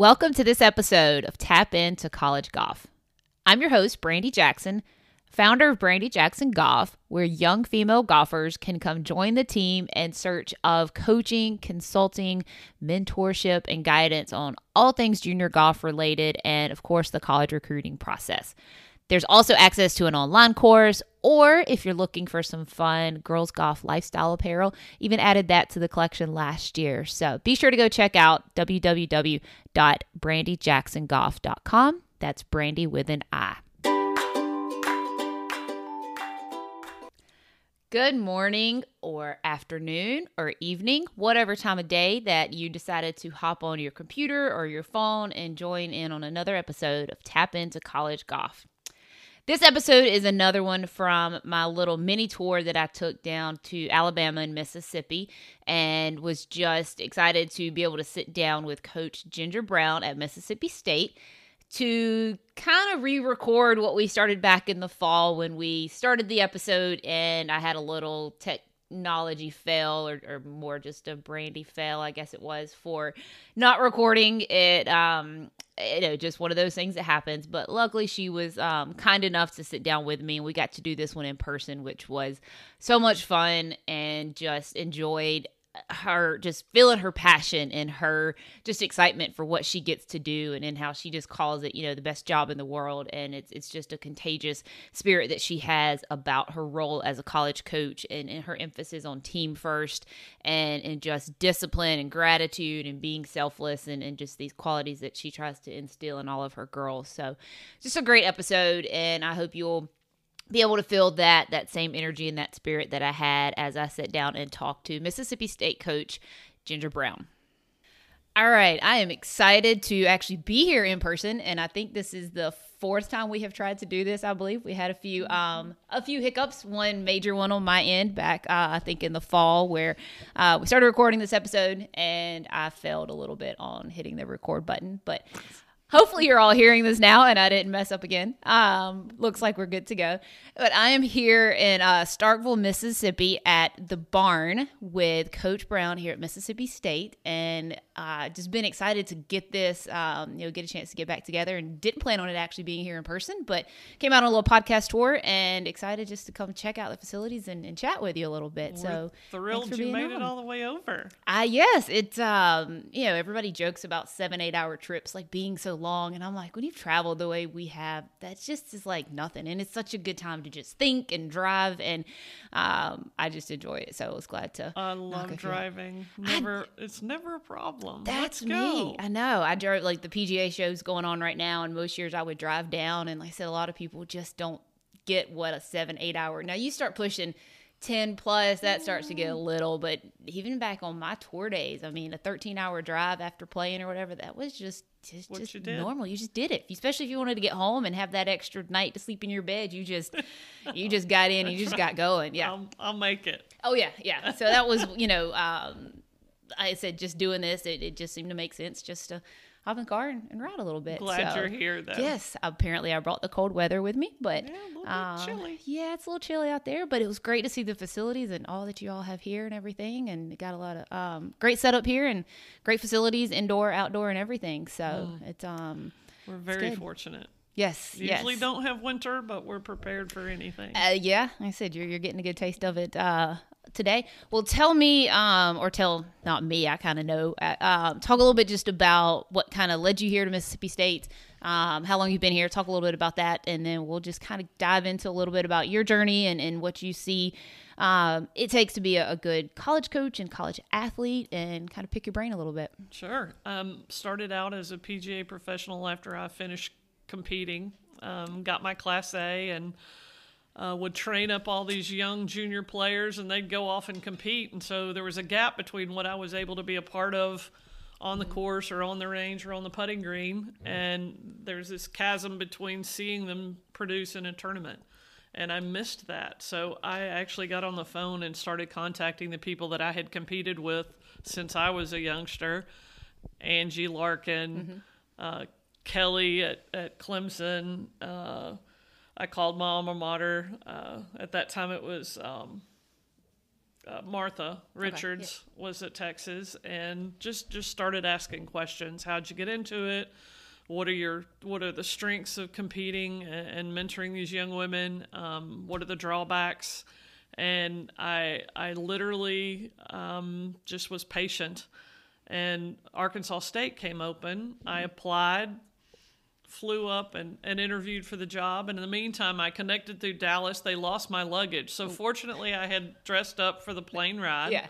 Welcome to this episode of Tap Into College Golf. I'm your host, Brandy Jackson, founder of Brandy Jackson Golf, where young female golfers can come join the team in search of coaching, consulting, mentorship, and guidance on all things junior golf related, and of course, the college recruiting process. There's also access to an online course, or if you're looking for some fun girls golf lifestyle apparel, even added that to the collection last year. So be sure to go check out www.brandyjacksongolf.com. That's Brandy with an I. Good morning, or afternoon, or evening, whatever time of day that you decided to hop on your computer or your phone and join in on another episode of Tap Into College Golf. This episode is another one from my little mini tour that I took down to Alabama and Mississippi and was just excited to be able to sit down with Coach Ginger Brown at Mississippi State to kind of re record what we started back in the fall when we started the episode and I had a little tech technology fail or, or more just a brandy fail i guess it was for not recording it um you know just one of those things that happens. But luckily she was um kind enough to sit down with me and we got to do this one in person which was so much fun and just enjoyed her just feeling her passion and her just excitement for what she gets to do and in how she just calls it you know the best job in the world. And it's it's just a contagious spirit that she has about her role as a college coach and, and her emphasis on team first and and just discipline and gratitude and being selfless and, and just these qualities that she tries to instill in all of her girls. So just a great episode and I hope you'll be able to feel that that same energy and that spirit that I had as I sat down and talked to Mississippi State coach Ginger Brown. All right, I am excited to actually be here in person, and I think this is the fourth time we have tried to do this. I believe we had a few um, a few hiccups, one major one on my end back uh, I think in the fall where uh, we started recording this episode, and I failed a little bit on hitting the record button, but Hopefully, you're all hearing this now and I didn't mess up again. Um, looks like we're good to go. But I am here in uh, Starkville, Mississippi at the barn with Coach Brown here at Mississippi State. And uh, just been excited to get this, um, you know, get a chance to get back together and didn't plan on it actually being here in person, but came out on a little podcast tour and excited just to come check out the facilities and, and chat with you a little bit. We're so thrilled you made on. it all the way over. Uh, yes, it's, um, you know, everybody jokes about seven, eight hour trips like being so long. And I'm like, when you've traveled the way we have, that's just is like nothing. And it's such a good time to just think and drive. And um, I just enjoy it. So I was glad to. I love driving. Never, I, it's never a problem. That's me. I know. I drove like the PGA shows going on right now. And most years I would drive down. And like I said, a lot of people just don't get what a seven, eight hour. Now you start pushing 10 plus that starts to get a little but even back on my tour days i mean a 13 hour drive after playing or whatever that was just just, just you normal. You just did it. Especially if you wanted to get home and have that extra night to sleep in your bed you just you just got in and you just got going. Yeah. I'll, I'll make it. Oh yeah yeah. So that was you know um, i said just doing this it, it just seemed to make sense just to hop in the car and, and ride a little bit. Glad so, you're here, though. Yes, apparently I brought the cold weather with me, but yeah, um, chilly. Yeah, it's a little chilly out there, but it was great to see the facilities and all that you all have here and everything, and got a lot of um, great setup here and great facilities, indoor, outdoor, and everything. So mm. it's um, we're very fortunate. Yes, usually yes. don't have winter, but we're prepared for anything. Uh, yeah, I said you're you're getting a good taste of it uh, today. Well, tell me, um, or tell not me, I kind of know. Uh, um, talk a little bit just about what kind of led you here to Mississippi State. Um, how long you've been here. Talk a little bit about that, and then we'll just kind of dive into a little bit about your journey and, and what you see um, it takes to be a, a, good college coach and college athlete, and kind of pick your brain a little bit. Sure. Um, started out as a PGA professional after I finished competing. Um, got my Class A and uh, would train up all these young junior players and they'd go off and compete. And so there was a gap between what I was able to be a part of on the course or on the range or on the putting green. And there's this chasm between seeing them produce in a tournament. And I missed that. So I actually got on the phone and started contacting the people that I had competed with since I was a youngster Angie Larkin, mm-hmm. uh, Kelly at, at Clemson. Uh, I called my alma mater. Uh, at that time, it was um, uh, Martha Richards was at Texas and just just started asking questions. How'd you get into it? What are your what are the strengths of competing and, and mentoring these young women? Um, what are the drawbacks? And I I literally um, just was patient. And Arkansas State came open. I applied, flew up and, and interviewed for the job. And in the meantime, I connected through Dallas. They lost my luggage. So fortunately, I had dressed up for the plane ride. Yeah.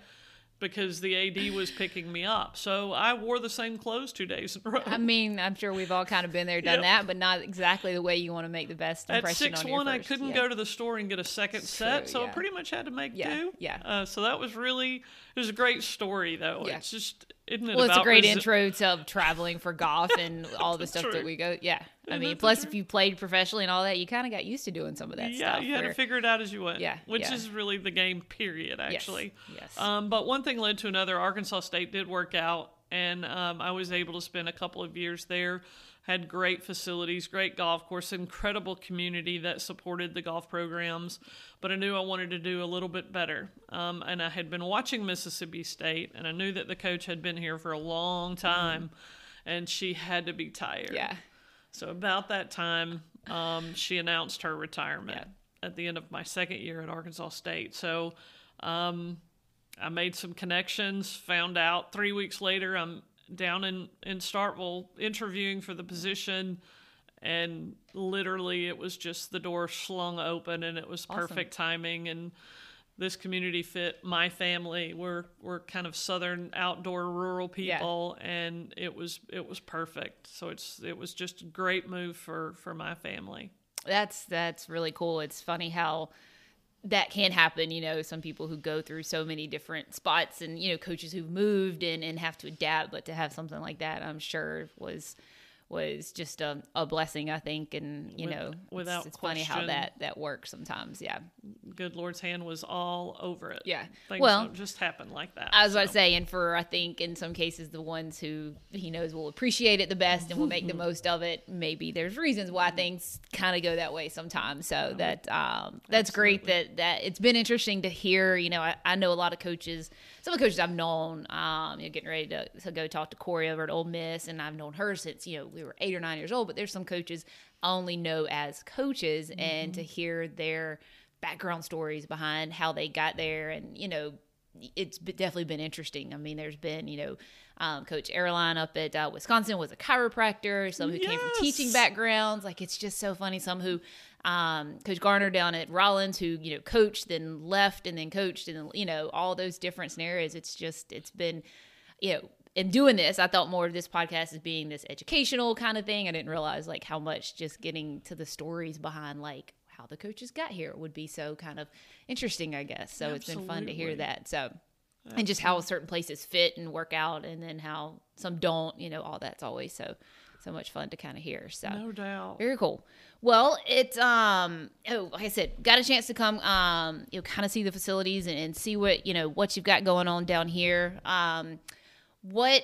Because the AD was picking me up. So I wore the same clothes two days in a row. I mean, I'm sure we've all kind of been there, done Yep. that, but not exactly the way you want to make the best impression. At impression six on your one, I couldn't yeah. go to the store and get a second set, so I pretty much had to make Yeah, do. yeah. Uh, so that was really it was a great story, though. Yeah. It's just isn't it Well, it's a great resi- intro to traveling for golf and all the stuff that we go. Yeah, I mean, plus if you played professionally and all that, you kind of got used to doing some of that yeah, stuff. Yeah, you had where- to figure it out as you went. Yeah, which yeah. is really the game. Period. Actually. yes. Um, but one thing led to another. Arkansas State did work out, and um, I was able to spend a couple of years there. Had great facilities, great golf course, incredible community that supported the golf programs. But I knew I wanted to do a little bit better. Um, and I had been watching Mississippi State, and I knew that the coach had been here for a long time, and she had to be tired. Mm-hmm. yeah, So about that time, um, she announced her retirement Yeah. at the end of my second year at Arkansas State. So um, I made some connections. Found out three weeks later, I'm down in in Starkville interviewing for the position, and literally it was just the door slung open, and it was Awesome. perfect timing and. This community fit my family. We're we're kind of southern outdoor rural Yeah. people, and it was it was perfect. So it's it was just a great move for for my family. that's that's really cool. It's funny how that can happen. You know, some people who go through so many different spots, and you know, coaches who've moved and and have to adapt. But to have something like that, I'm sure was was just a, a blessing, I think. And you With- know, without it's, it's funny how that that works sometimes. Yeah. Good Lord's hand was all over it. Yeah. things Well, don't just happen like that. I was about to so. say, and for I think in some cases the ones who he knows will appreciate it the best and will make the most of it. Maybe there's reasons why things kind of go that way sometimes. So that um, that's great that that it's been interesting to hear. You know, I, I know a lot of coaches. Some of the coaches I've known, um, you know, getting ready to, to go talk to Kory over at Ole Miss, and I've known her since you know we were eight or nine years old. But there's some coaches I only know as coaches, and to hear their background stories behind how they got there, and you know it's definitely been interesting. I mean, there's been, you know, um, Coach Oehrlein up at uh, Wisconsin was a chiropractor. Some who came from teaching backgrounds. Like it's just so funny. Some who, um, Coach Garner down at Rollins, who you know coached, then left, and then coached, and then, you know all those different scenarios. It's just it's been, you know. In doing this, I thought more of this podcast as being this educational kind of thing. I didn't realize like how much just getting to the stories behind like how the coaches got here would be so kind of interesting, I guess. So it's been fun to hear that. So and just how certain places fit and work out and then how some don't you know all that's always so so much fun to kind of hear so. No doubt. very cool. Well it's um oh like i said got a chance to come um you know kind of see the facilities and, and see what you know what you've got going on down here. Um what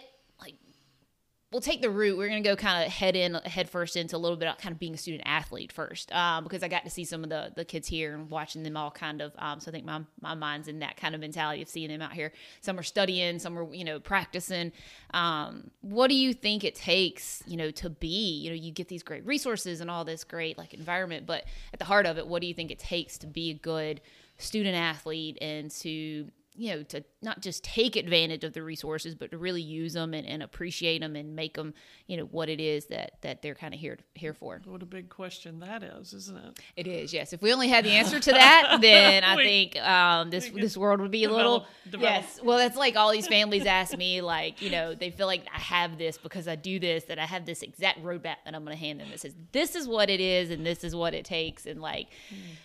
we'll take the route. We're gonna go kind of head in, head first into a little bit of kind of being a student athlete first, um, because I got to see some of the the kids here and watching them all kind of. Um, so I think my my mind's in that kind of mentality of seeing them out here. Some are studying, some are you know practicing. Um, what do you think it takes, you know, to be? You know, you get these great resources and all this great like environment, but at the heart of it, what do you think it takes to be a good student athlete and to you know to not just take advantage of the resources but to really use them and, and appreciate them and make them you know what it is that that they're kind of here here for What a big question that is, isn't it? it is yes if we only had the answer to that then i We- think um this this world would be a little develop- develop. yes well that's like all these families ask me like you know they feel like i have this because i do this that i have this exact roadmap that i'm going to hand them that says this is what it is and this is what it takes and like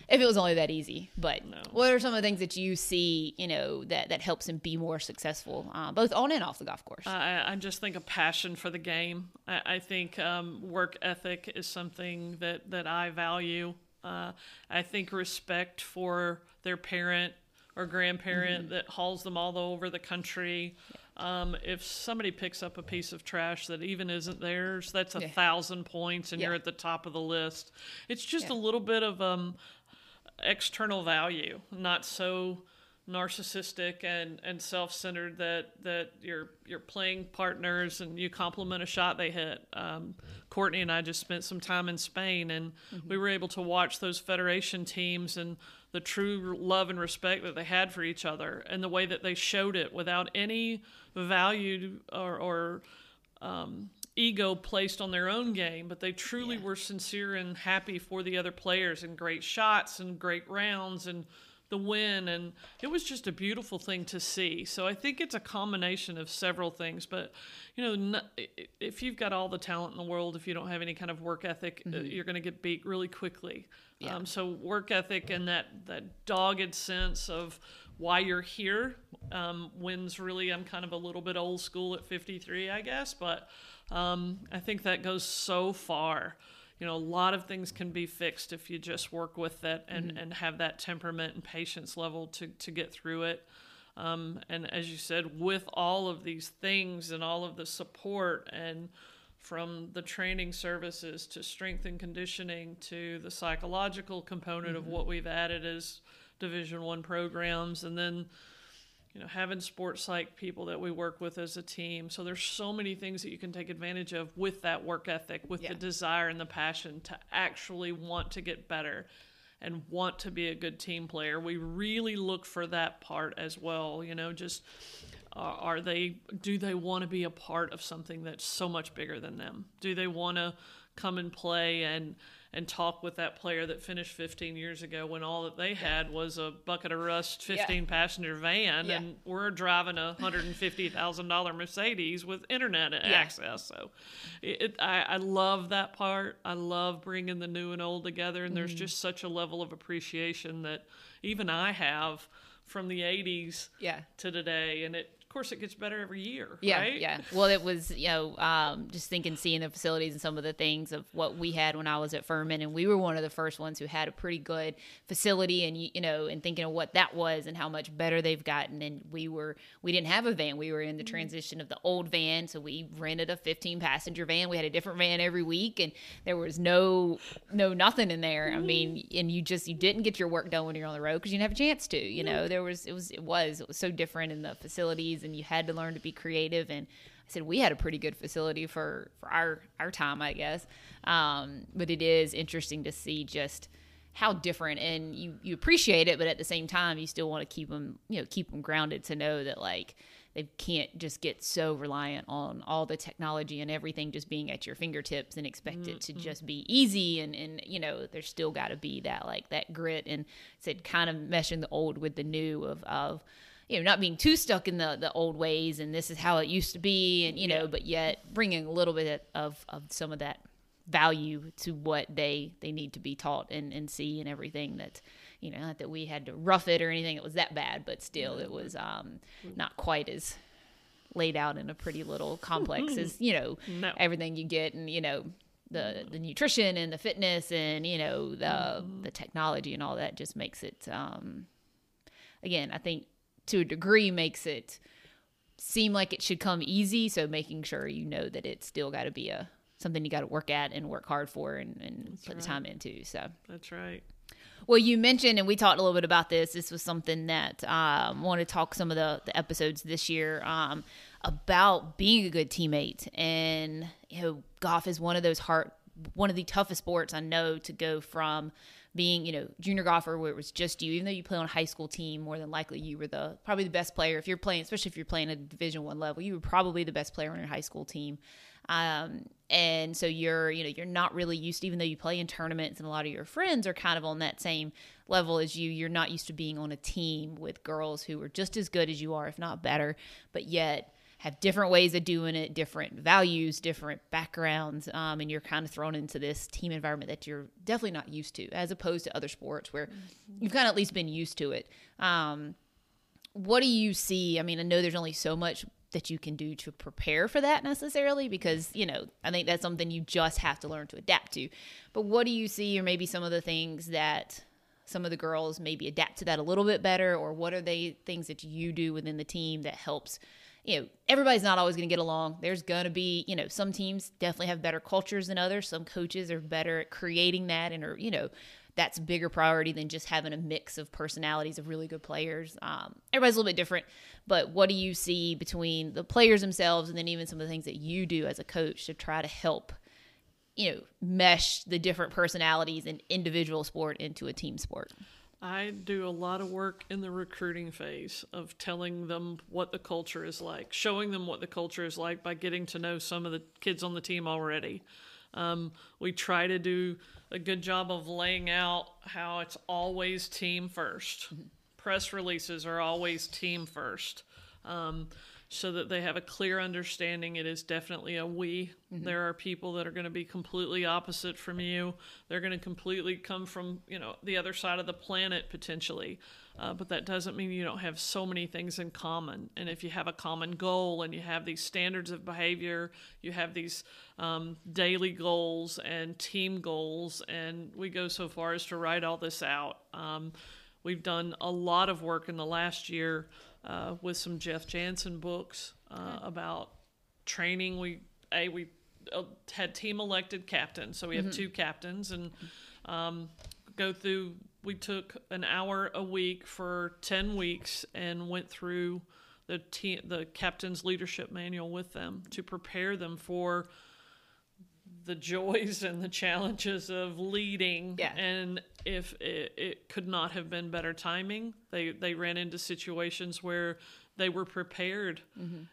if it was only that easy but No. what are some of the things that you see you know that that helps him be more successful uh, both on and off the golf course I, I just think a passion for the game. I, I think um, work ethic is something that, that I value. Uh, I think respect for their parent or grandparent Mm-hmm. that hauls them all over the country. Um, if somebody picks up a piece of trash that even isn't theirs, that's a Yeah. thousand points, and Yeah. you're at the top of the list. It's just Yeah. a little bit of um, external value, not so narcissistic and, and self-centered that that your your playing partners and you compliment a shot they hit. Um, Courtney and I just spent some time in Spain and mm-hmm. we were able to watch those federation teams and the true love and respect that they had for each other and the way that they showed it without any value or, or um, ego placed on their own game, but they truly yeah. were sincere and happy for the other players and great shots and great rounds and the win and it was just a beautiful thing to see so i think it's a combination of several things but you know if you've got all the talent in the world if you don't have any kind of work ethic uh, mm-hmm. you're going to get beat really quickly yeah. um, so work ethic and that that dogged sense of why you're here um, wins really i'm kind of a little bit old school at 53 i guess but um, i think that goes so far you know, a lot of things can be fixed if you just work with it and, mm-hmm. and have that temperament and patience level to, to get through it. Um, and as you said, with all of these things and all of the support and from the training services to strength and conditioning to the psychological component mm-hmm. of what we've added as division one programs and then you know, having sports psych people that we work with as a team. So there's so many things that you can take advantage of with that work ethic, with yeah. the desire and the passion to actually want to get better and want to be a good team player. We really look for that part as well, you know, just uh, are they do they want to be a part of something that's so much bigger than them? Do they want to come and play and and talk with that player that finished 15 years ago when all that they had was a bucket of rust 15 yeah. passenger van yeah. and we're driving a $150,000 Mercedes with internet access. So it, I, I, love that part. I love bringing the new and old together. And mm there's just such a level of appreciation that even I have from the 80s yeah. to today. And it course, it gets better every year. Yeah, right? yeah. Well, it was you know um, just thinking, seeing the facilities and some of the things of what we had when I was at Furman, and we were one of the first ones who had a pretty good facility, and you know, and thinking of what that was and how much better they've gotten. And we were we didn't have a van; we were in the mm-hmm. transition of the old van, so we rented a 15 passenger van. We had a different van every week, and there was no no nothing in there. I mean, mm-hmm. and you just you didn't get your work done when you're on the road because you didn't have a chance to. You know, there was it was it was it was so different in the facilities and you had to learn to be creative and I said we had a pretty good facility for for our our time I guess um, but it is interesting to see just how different and you you appreciate it but at the same time you still want to keep them you know keep them grounded to know that like they can't just get so reliant on all the technology and everything just being at your fingertips and expect mm-hmm. it to mm-hmm. just be easy and and you know there's still got to be that like that grit and said kind of meshing the old with the new of of you know, not being too stuck in the, the old ways and this is how it used to be and, you know, but yet bringing a little bit of, of some of that value to what they, they need to be taught and, and see and everything that, you know, not that we had to rough it or anything. It was that bad, but still it was um, not quite as laid out in a pretty little complex as, you know, no. everything you get and, you know, the the nutrition and the fitness and you know the mm-hmm. the technology and all that just makes it um again i think to a degree makes it seem like it should come easy. So making sure you know that it's still got to be a something you got to work at and work hard for and, and put right. the time into. So that's right. Well, you mentioned, and we talked a little bit about this. This was something that um, I want to talk some of the, the episodes this year um, about being a good teammate. And you know, golf is one of those hard, one of the toughest sports I know to go from being, you know, junior golfer where it was just you, even though you play on a high school team, more than likely you were the probably the best player. If you're playing, especially if you're playing at a division one level, you were probably the best player on your high school team. Um, and so you're, you know, you're not really used to, even though you play in tournaments and a lot of your friends are kind of on that same level as you, you're not used to being on a team with girls who are just as good as you are, if not better, but yet have different ways of doing it, different values, different backgrounds, um, and you're kind of thrown into this team environment that you're definitely not used to, as opposed to other sports where mm-hmm. you've kind of at least been used to it. Um, what do you see? I mean, I know there's only so much that you can do to prepare for that necessarily because you know i think that's something you just have to learn to adapt to but what do you see or maybe some of the things that some of the girls maybe adapt to that a little bit better or what are they things that you do within the team that helps you know, everybody's not always going to get along. There's going to be, you know, some teams definitely have better cultures than others. Some coaches are better at creating that and are, you know, that's bigger priority than just having a mix of personalities of really good players. Um, everybody's a little bit different, but what do you see between the players themselves and then even some of the things that you do as a coach to try to help, you know, mesh the different personalities and individual sport into a team sport? I do a lot of work in the recruiting phase of telling them what the culture is like, showing them what the culture is like by getting to know some of the kids on the team already. Um, we try to do a good job of laying out how it's always team 1st Press releases are always team first. Um, so that they have a clear understanding it is definitely a we. There are people that are going to be completely opposite from you. They're going to completely come from, you know, the other side of the planet potentially. Uh, but that doesn't mean you don't have so many things in common. And if you have a common goal and you have these standards of behavior, you have these um, daily goals and team goals, and we go so far as to write all this out. Um, we've done a lot of work in the last year uh, with some Jeff Janssen books uh, about training. We a we uh, had team elected captains, so we have two captains, and um, go through. We took an hour a week for ten weeks and went through the team, the captain's leadership manual with them to prepare them for the joys and the challenges of leading Yeah. and if it, it could not have been better timing they they ran into situations where they were prepared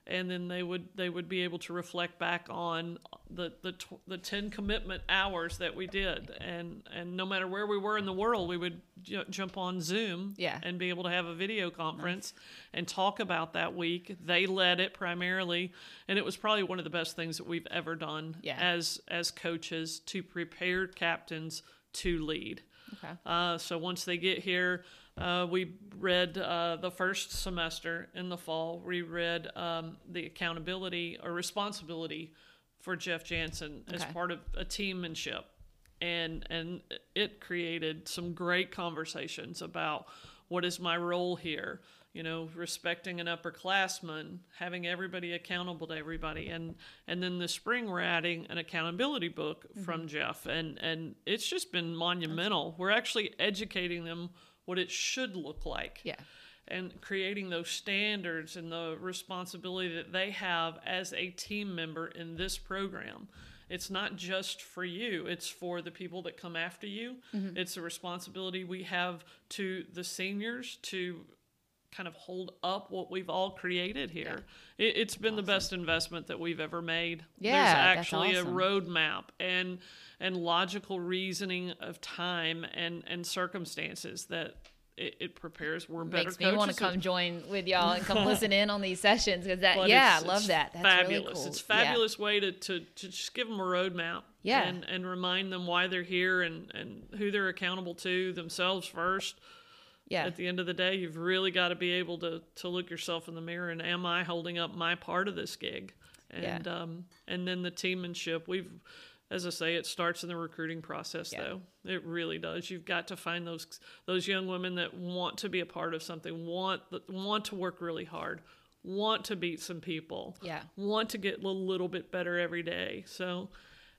and then they would they would be able to reflect back on the the tw- the 10 commitment hours that we did and and no matter where we were in the world we would ju- jump on zoom Yeah. and be able to have a video conference and talk about that week they led it primarily and it was probably one of the best things that we've ever done Yeah. as as coaches to prepare captains to lead Okay. uh, so once they get here, uh, we read uh, the first semester in the fall. We read um, the accountability or responsibility for Jeff Janssen as part of a teammanship, and and it created some great conversations about what is my role here. You know, respecting an upperclassman, having everybody accountable to everybody, and and then this spring we're adding an accountability book from Jeff, and and it's just been monumental. We're actually educating them what it should look like Yeah. and creating those standards and the responsibility that they have as a team member in this program. It's not just for you, it's for the people that come after you. Mm-hmm. It's a responsibility we have to the seniors to kind of hold up what we've all created here. It, it's been the best investment that we've ever made. Yeah, There's actually awesome. a roadmap and and logical reasoning of time and and circumstances that it, it prepares. We're better Makes me want to come join with y'all and come listen in on these sessions because that, But yeah, I love that. That's fabulous. really cool. It's a Yeah. fabulous way to, to, to just give them a roadmap. Yeah. And, and remind them why they're here and, and who they're accountable to themselves first. Yeah. At the end of the day, you've really got to be able to, to look yourself in the mirror and am I holding up my part of this gig? And Yeah. um and then the teammanship. We've as I say, it starts in the recruiting process Yeah. though. It really does. You've got to find those those young women that want to be a part of something, want want to work really hard, want to beat some people Yeah. want to get a little bit better every day. So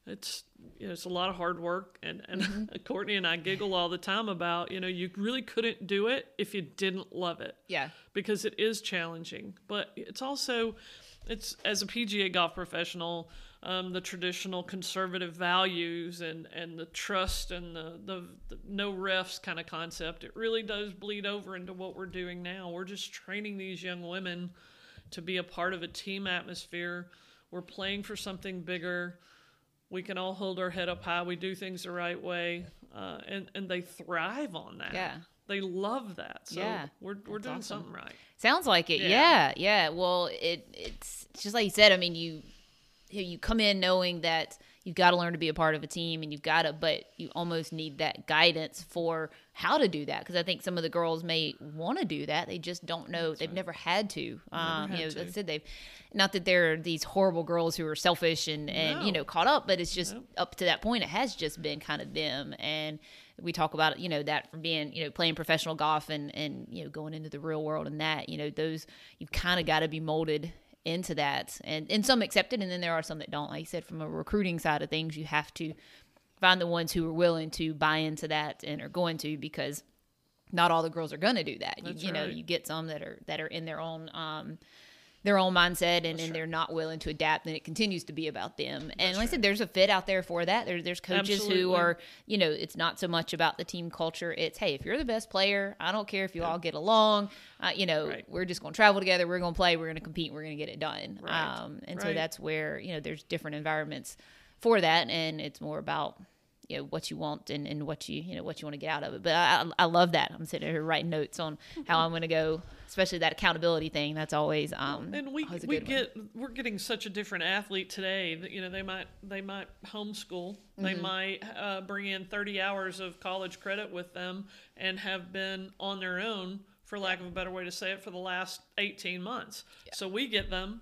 it's you know, it's a lot of hard work and and Mm-hmm. Courtney and I giggle all the time about, you know, you really couldn't do it if you didn't love it Yeah. because it is challenging. But it's also, it's as a PGA golf professional, um, the traditional conservative values and, and the trust and the, the, the no refs kind of concept, it really does bleed over into what we're doing now. We're just training these young women to be a part of a team atmosphere. We're playing for something bigger. We can all hold our head up high. We do things the right way, uh, and and they thrive on that. Yeah. They love that. So Yeah, we're we're that's doing awesome. something right. Sounds like it. Yeah. Yeah. yeah. Well, it it's just like you said. I mean, you you come in knowing that you've got to learn to be a part of a team, and you've got to, but you almost need that guidance for how to do that. Because I think some of the girls may want to do that, they just don't know. they've never had to. Um, had you know, to. like I said they've not that there are these horrible girls who are selfish and and you know caught up, but it's just up to that point. It has just been kind of them and. We talk about you know that from being you know playing professional golf and and you know going into the real world and that you know those you've kind of got to be molded into that and and some accept it and then there are some that don't like you said from a recruiting side of things you have to find the ones who are willing to buy into that and are going to because not all the girls are going to do that. You, you know, right. you get some that are that are in their own um, their own mindset and, and they're not willing to adapt and it continues to be about them. And like i said there's a fit out there for that. There, there's coaches who are you know it's not so much about the team culture. It's hey if you're the best player i don't care if you all get along. Uh, you know Right. we're just going to travel together we're going to play we're going to compete we're going to get it done. Right. um, and so that's where you know there's different environments for that and it's more about you know what you want and, and what you you know what you want to get out of it. But I, I love that. I'm sitting here writing notes on how i'm going to go especially that accountability thing. That's always um and we we good one. get we're getting such a different athlete today that you know they might they might homeschool. They Mm-hmm. might uh, bring in 30 hours of college credit with them and have been on their own for lack of a better way to say it for the last 18 months. So we get them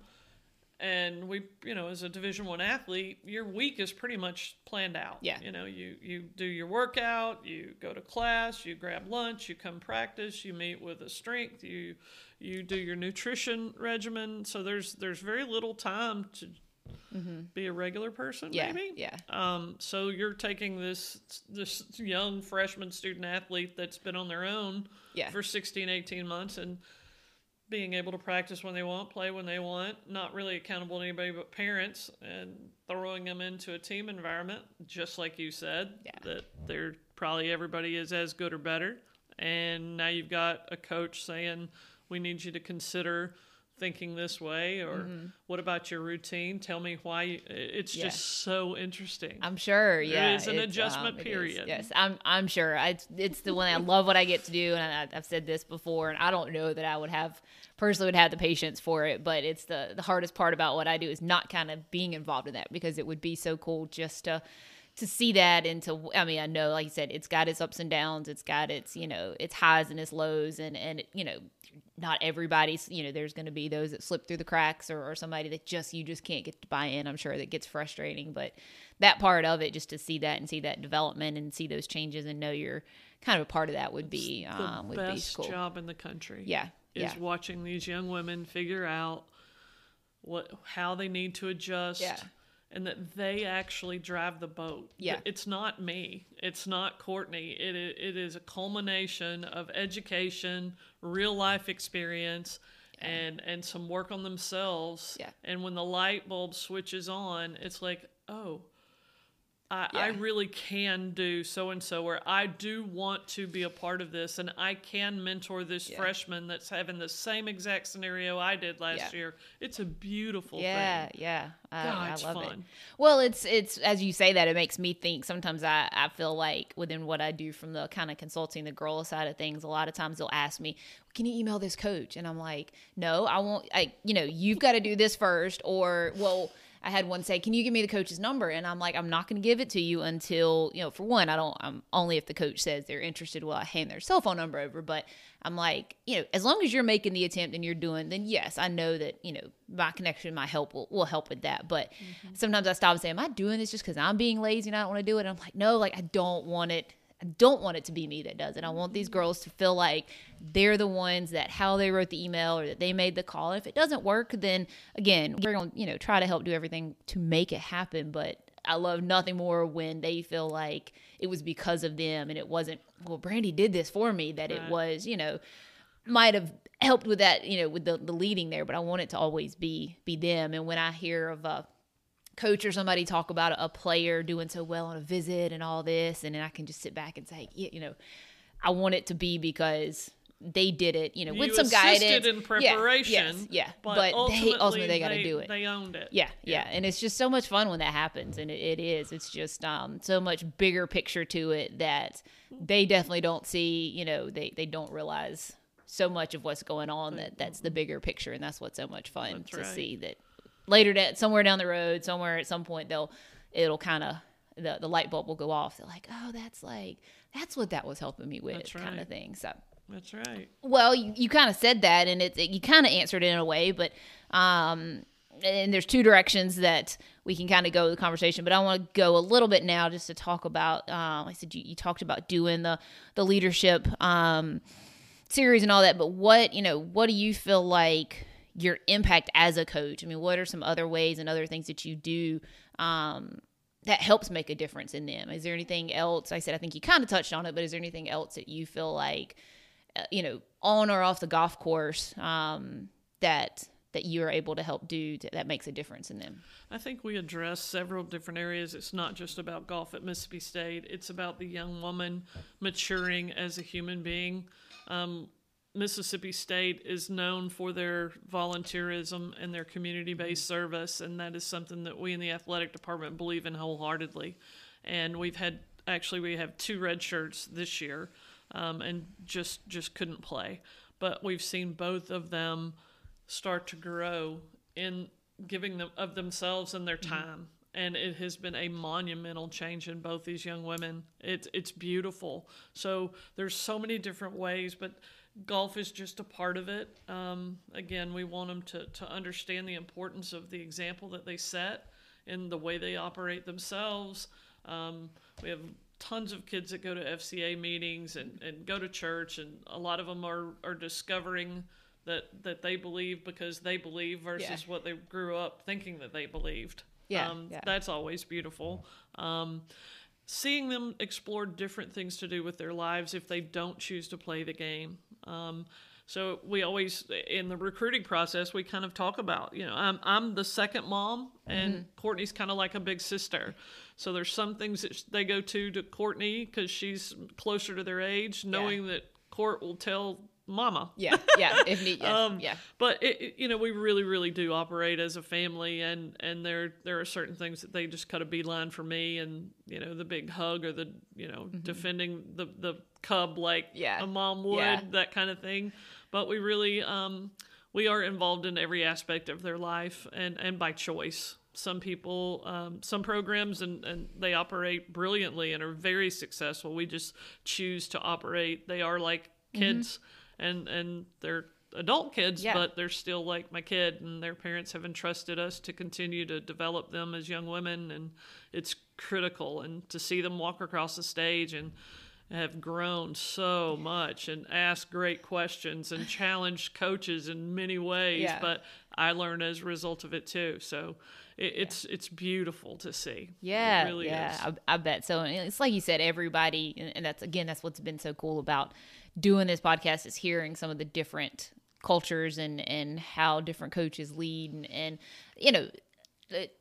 and we you know as a division one athlete your week is pretty much planned out Yeah. you know you you do your workout you go to class you grab lunch you come practice you meet with a strength you you do your nutrition regimen so there's there's very little time to be a regular person Mm-hmm. yeah maybe yeah um, so you're taking this this young freshman student athlete that's been on their own Yeah. for 16, 18 months and being able to practice when they want, play when they want, not really accountable to anybody but parents, and throwing them into a team environment, just like you said, Yeah. that they're probably everybody is as good or better. And now you've got a coach saying, we need you to consider thinking this way or what about your routine tell me why you, it's Mm-hmm. Yeah. just so interesting I'm sure. Yeah, is an it's, adjustment is. period. Yes, I'm. I'm sure. I, it's the one I love what I get to do, and I, I've said this before, and I don't know that I would have personally would have the patience for it. But it's the the hardest part about what I do is not kind of being involved in that because it would be so cool just to to see that and to I mean I know like you said it's got its ups and downs it's got its you know its highs and its lows and and you know not everybody's you know there's going to be those that slip through the cracks or, or somebody that just you just can't get to buy in i'm sure that gets frustrating. But that part of it just to see that and see that development and see those changes and know you're kind of a part of that would be the um would be best cool. job in the country. Yeah is yeah. watching these young women figure out what how they need to adjust Yeah. And that they actually drive the boat. Yeah. it's not me. It's not courtney. It, it is a culmination of education real life experience and and some work on themselves. Yeah. and when the light bulb switches on it's like oh I, I really can do so and so, or I do want to be a part of this, and I can mentor this Yeah. freshman that's having the same exact scenario I did last Yeah. year. It's a beautiful yeah thing. yeah I, God, I it's love it fun. Well, it's it's as you say that it makes me think. Sometimes I I feel like within what I do from the kind of consulting the girl side of things, a lot of times they'll ask me, "Can you email this coach?" And I'm like, "No, I won't. I you know you've got to do this first, Or well. I had one say, "Can you give me the coach's number?" And I'm like, "I'm not going to give it to you until you know. For one, I don't. I'm only if the coach says they're interested. Will I hand their cell phone number over? But I'm like, you know, as long as you're making the attempt and you're doing, then yes, I know that you know my connection, my help will, will help with that. But mm-hmm. sometimes I stop and say, "Am I doing this just because I'm being lazy and I don't want to do it?" And I'm like, no, like I don't want it. I don't want it to be me that does it. I want these girls to feel like they're the ones that how they wrote the email or that they made the call. And if it doesn't work, then again, we're going to, you know, try to help do everything to make it happen. But I love nothing more when they feel like it was because of them and it wasn't, well, Brandy did this for me, that it was, you know, might have helped with that, you know, with the, the leading there, but I want it to always be be them. And when I hear of a coach or somebody talk about a player doing so well on a visit and all this, and then I can just sit back and say, yeah, you know, I want it to be because they did it, you know, with You some assisted guidance in Yeah, preparation. yes, yeah, but, but, ultimately, they ultimately they got to do it. They owned it. Yeah, yeah, and it's just so much fun when that happens, and it, it is. It's just um, so much bigger picture to it that they definitely don't see. You know, they they don't realize so much of what's going on that that's the bigger picture, and that's what's so much fun That's to right. see. That later, that somewhere down the road, somewhere at some point, they'll it'll kind of the the light bulb will go off. They're like, oh, that's like that's what that was helping me with, That's kind of thing. So. That's right. Well, you, you kind of said that, and it, it- you kind of answered it in a way, but um, and there's two directions that we can kind of go with the conversation. But I want to go a little bit now just to talk about. Um, I said you, you talked about doing the the leadership um, series and all that, but what you know, what do you feel like your impact as a coach? I mean, what are some other ways and other things that you do? Um, that helps make a difference in them. Is there anything else? I said I think you kind of touched on it, but is there anything else that you feel like, uh, you know, on or off the golf course, um, that that you are able to help do to, that makes a difference in them? I think we address several different areas. It's not just about golf at Mississippi State. It's about the young woman maturing as a human being. Um, Mississippi State is known for their volunteerism and their community based service, and that is something that we in the athletic department believe in wholeheartedly. And we've had actually we have two red shirts this year, um, and just just couldn't play, but we've seen both of them start to grow in giving them of themselves and their time. And it has been a monumental change in both these young women. It's it's beautiful. So there's so many different ways, but golf is just a part of it. Um, again, we want them to, to understand the importance of the example that they set and the way they operate themselves. Um, we have tons of kids that go to FCA meetings and, and go to church, and a lot of them are, are discovering that, that they believe because they believe versus Yeah. what they grew up thinking that they believed. Yeah, Um, yeah. That's always beautiful. Um, seeing them explore different things to do with their lives if they don't choose to play the game. Um, so we always in the recruiting process we kind of talk about you know I'm I'm the second mom and Mm-hmm. Courtney's kind of like a big sister. So there's some things that they go to to Courtney because she's closer to their age, knowing that Court will tell Mama. Yeah, yeah. If need, yes, Um, yeah, But it, it- you know, we really, really do operate as a family, and and there there are certain things that they just cut a beeline for me, and you know, the big hug or the you know defending the the cub like Mm-hmm. Yeah. a mom would, Yeah. that kind of thing. But we really um, we are involved in every aspect of their life, and and by choice. Some people, um, some programs, and, and they operate brilliantly and are very successful. We just choose to operate. They are like kids, and and they're adult kids. Yeah. but they're still like my kid, and their parents have entrusted us to continue to develop them as young women, and it's critical. And to see them walk across the stage and have grown so much and ask great questions and challenge coaches in many ways, Yeah. but I learn as a result of it too. So it, it's it's beautiful to see. yeah, it really yeah. I, I bet so. And it's like you said, everybody, and, and that's again, that's what's been so cool about doing this podcast is hearing some of the different cultures and and how different coaches lead, and, and you know. It,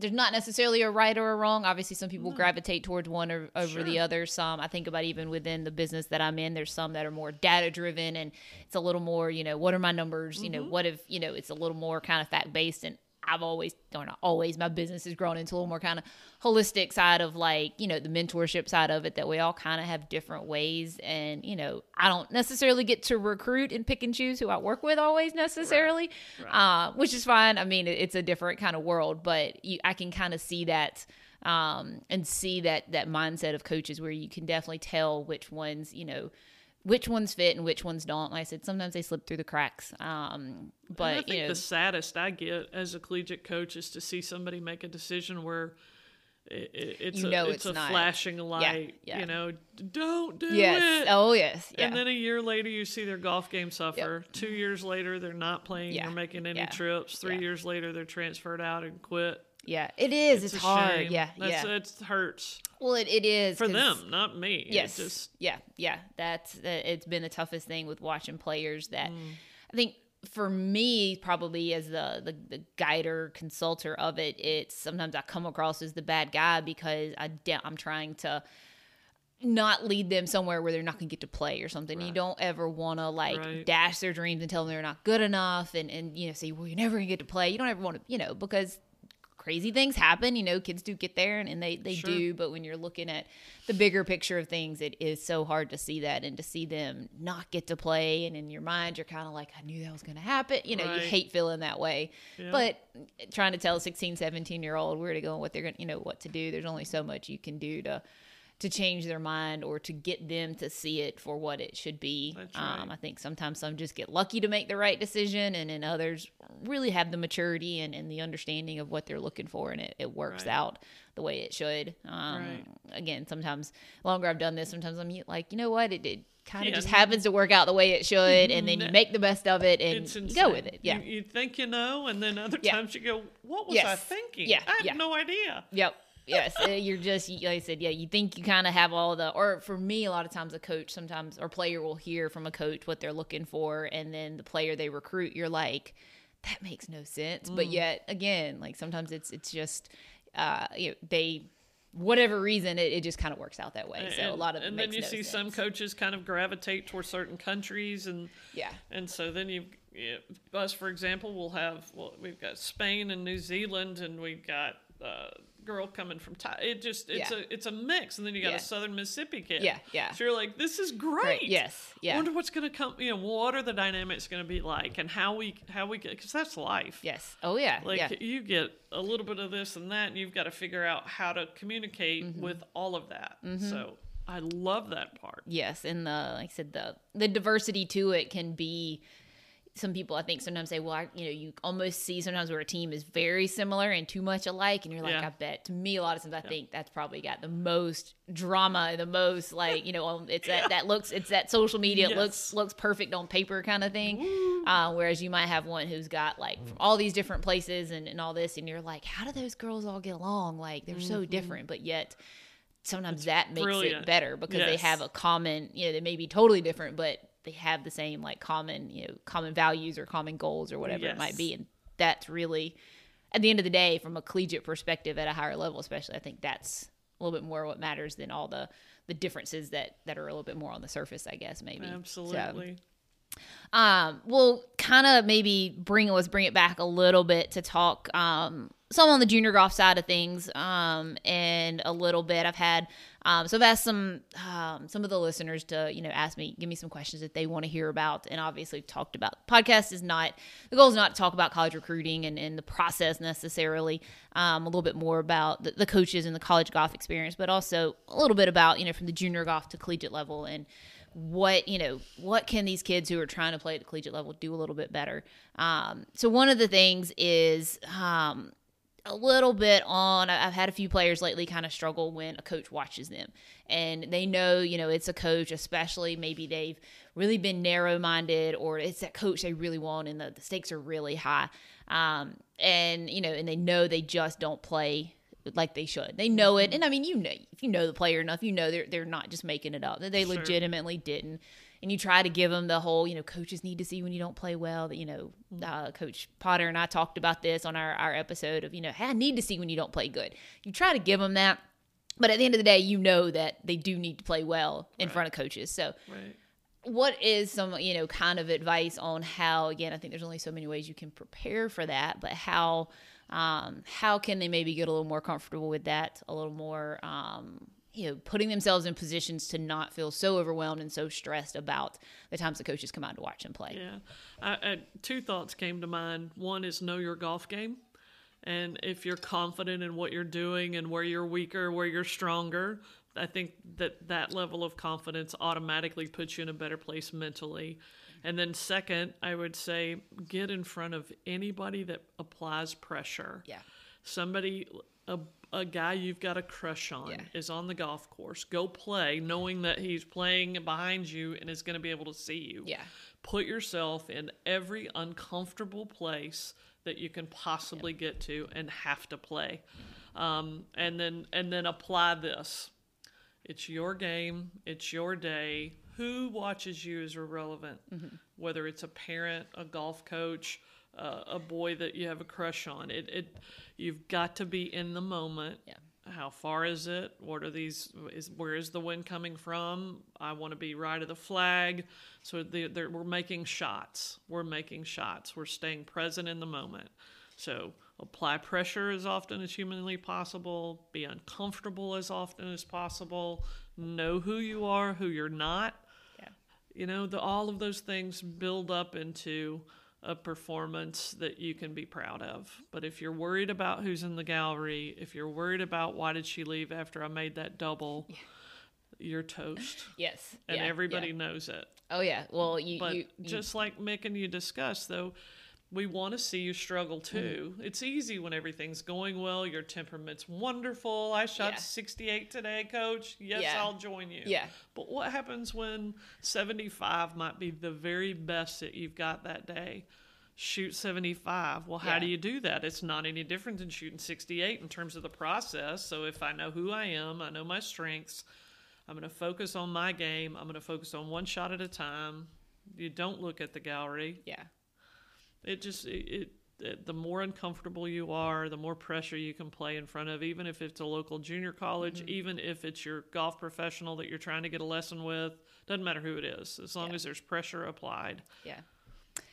there's not necessarily a right or a wrong. Obviously, some people gravitate towards one or over the other. Some I think about even within the business that I'm in, there's some that are more data driven and it's a little more, you know, what are my numbers? You know, mm-hmm. what if, you know, it's a little more kind of fact based. And I've always, or not always, my business has grown into a little more kind of holistic side of like, you know, the mentorship side of it that we all kind of have different ways. And, you know, I don't necessarily get to recruit and pick and choose who I work with always necessarily, Uh, which is fine. I mean, it- it's a different kind of world, but you, I can kind of see that um, and see that that mindset of coaches where you can definitely tell which ones, you know, which ones fit and which ones don't. Like I said, sometimes they slip through the cracks. Um, And I but think you know, the saddest I get as a collegiate coach is to see somebody make a decision where it, it, it's You a, it's, it's a not. flashing light. yeah. You know, don't do yes, it. oh yes, yeah, And then a year later, you see their golf game suffer. Two years later, they're not playing Yeah. or making any Yeah. trips. Three Yeah. years later, they're transferred out and quit. Yeah. It is. It's, a hard. shame. Yeah, That's, yeah. It hurts well, it, it is for them, not me. Yes. just yeah. Yeah. That's that. It's been the toughest thing with watching players. That Mm. I think for me, probably as the, the the guider consulter of it, it's sometimes I come across as the bad guy because I I'm trying to not lead them somewhere where they're not going to get to play or something. You don't ever want to like Right. dash their dreams and tell them they're not good enough and and you know say well you're never going to get to play. You don't ever want to you know because crazy things happen. You know, kids do get there and, and they, they Sure. do. But when you're looking at the bigger picture of things, it is so hard to see that and to see them not get to play. And in your mind, you're kind of like, I knew that was going to happen. You know, you hate feeling that way. Yeah. But eh, trying to tell a 16, 17 year old where to go and what they're going to, you know, what to do, there's only so much you can do to to change their mind or to get them to see it for what it should be. That's Um. I think sometimes some just get lucky to make the right decision, and then others really have the maturity and, and the understanding of what they're looking for, and it, it works Right. out the way it should. Um, Right. Again, sometimes longer I've done this, sometimes I'm like, you know what, it, it kind of Yeah. just happens to work out the way it should, and then you make the best of it and it's you insane. go with it. Yeah. You, you think you know, and then other Yeah. times you go, "What was I thinking? Yeah, I have yeah. no idea." Yep. Yes. Uh, you're just like I said, yeah. You think you kind of have all the, or for me, a lot of times a coach sometimes or player will hear from a coach what they're looking for, and then the player they recruit, you're like, that makes no sense. Mm. But yet again, like sometimes it's it's just, uh, you know, they whatever reason it, it just kind of works out that way so and, a lot of and then you no see sense. some coaches kind of gravitate towards certain countries and yeah and so then you yeah, us for example we'll have well we've got spain and new zealand and we've got uh, girl coming from Thai. It just it's yeah. a it's a mix, and then you got yeah. a Southern Mississippi kid. Yeah, yeah. So you're like, this is great. great. Yes, yeah. I wonder what's going to come. You know, what are the dynamics going to be like, and how we how we get because that's life. Yes. Oh yeah. Like yeah. you get a little bit of this and that, and you've got to figure out how to communicate mm-hmm. with all of that. Mm-hmm. So. I love that part. Yes, and the like I said, the the diversity to it can be some people I think sometimes say, well, I, you know, you almost see sometimes where a team is very similar and too much alike, and you're like, yeah. I bet. To me, a lot of times I yeah. think that's probably got the most drama, the most like, you know, it's yeah. that that looks, it's that social media yes. looks looks perfect on paper kind of thing. Uh, whereas you might have one who's got like from all these different places and, and all this, and you're like, how do those girls all get along? Like they're mm-hmm. so different, but yet sometimes it's that makes brilliant. it better because yes. they have a common, you know, they may be totally different, but they have the same like common you know common values or common goals or whatever yes. it might be. And that's really at the end of the day from a collegiate perspective at a higher level especially i think that's a little bit more what matters than all the the differences that that are a little bit more on the surface i guess maybe. Absolutely. so, um, we'll kind of maybe bring let's bring it back a little bit to talk um, some on the junior golf side of things um, and a little bit i've had um, so i've asked some um, some of the listeners to you know ask me give me some questions that they want to hear about and obviously talked about podcast is not the goal is not to talk about college recruiting and, and the process necessarily um, a little bit more about the, the coaches and the college golf experience but also a little bit about you know from the junior golf to collegiate level and what you know what can these kids who are trying to play at the collegiate level do a little bit better. Um, so one of the things is um, a little bit on I've had a few players lately kind of struggle when a coach watches them and they know you know it's a coach especially maybe they've really been narrow minded or it's that coach they really want and the, the stakes are really high um, and you know and they know they just don't play like they should. They know it, and I mean, you know, if you know the player enough, you know they're they're not just making it up. That they sure. legitimately didn't. And you try to give them the whole, you know, coaches need to see when you don't play well. That you know, mm-hmm. uh, Coach Potter and I talked about this on our our episode of, you know, hey, I need to see when you don't play good. You try to give them that, but at the end of the day, you know that they do need to play well in right. front of coaches. So. Right what is some you know kind of advice on how again i think there's only so many ways you can prepare for that but how um, how can they maybe get a little more comfortable with that, a little more, um, you know, putting themselves in positions to not feel so overwhelmed and so stressed about the times the coaches come out to watch them play. Yeah, I, I, two thoughts came to mind. One is know your golf game, and if you're confident in what you're doing and where you're weaker, where you're stronger, I think that that level of confidence automatically puts you in a better place mentally. And then second, I would say get in front of anybody that applies pressure. Yeah. Somebody a a guy you've got a crush on yeah. is on the golf course. Go play knowing that he's playing behind you and is going to be able to see you. Yeah. Put yourself in every uncomfortable place that you can possibly yeah. get to and have to play. Um, and then and then apply this. It's your game, it's your day who watches you is irrelevant. Mm-hmm. Whether it's a parent, a golf coach, uh, a boy that you have a crush on, it, it you've got to be in the moment. Yeah. How far is it? What are these? Is where is the wind coming from? I want to be right of the flag. So we're making shots. We're making shots. We're staying present in the moment. So apply pressure as often as humanly possible. Be uncomfortable as often as possible. Know who you are, who you're not Yeah. you know, the, all of those things build up into a performance that you can be proud of. But if you're worried about who's in the gallery, if you're worried about why did she leave after I made that double, yeah. you're toast. Yes. And yeah, everybody yeah. knows it. Oh yeah. Well, you But you, you, just like Mick and you discussed though, we want to see you struggle mm-hmm. too. Mm. It's easy when everything's going well. Your temperament's wonderful. I shot yeah. 68 today, coach. Yes, yeah. I'll join you. Yeah. But what happens when 75 might be the very best that you've got that day? shoot 75. Well, how Yeah. do you do that? It's not any different than shooting 68 in terms of the process. So if I know who I am, I know my strengths, I'm going to focus on my game. I'm going to focus on one shot at a time. You don't look at the gallery. Yeah. It just it, it, the more uncomfortable you are, the more pressure you can play in front of even if it's a local junior college, even if it's your golf professional that you're trying to get a lesson with, doesn't matter who it is. As long Yeah. as there's pressure applied. Yeah.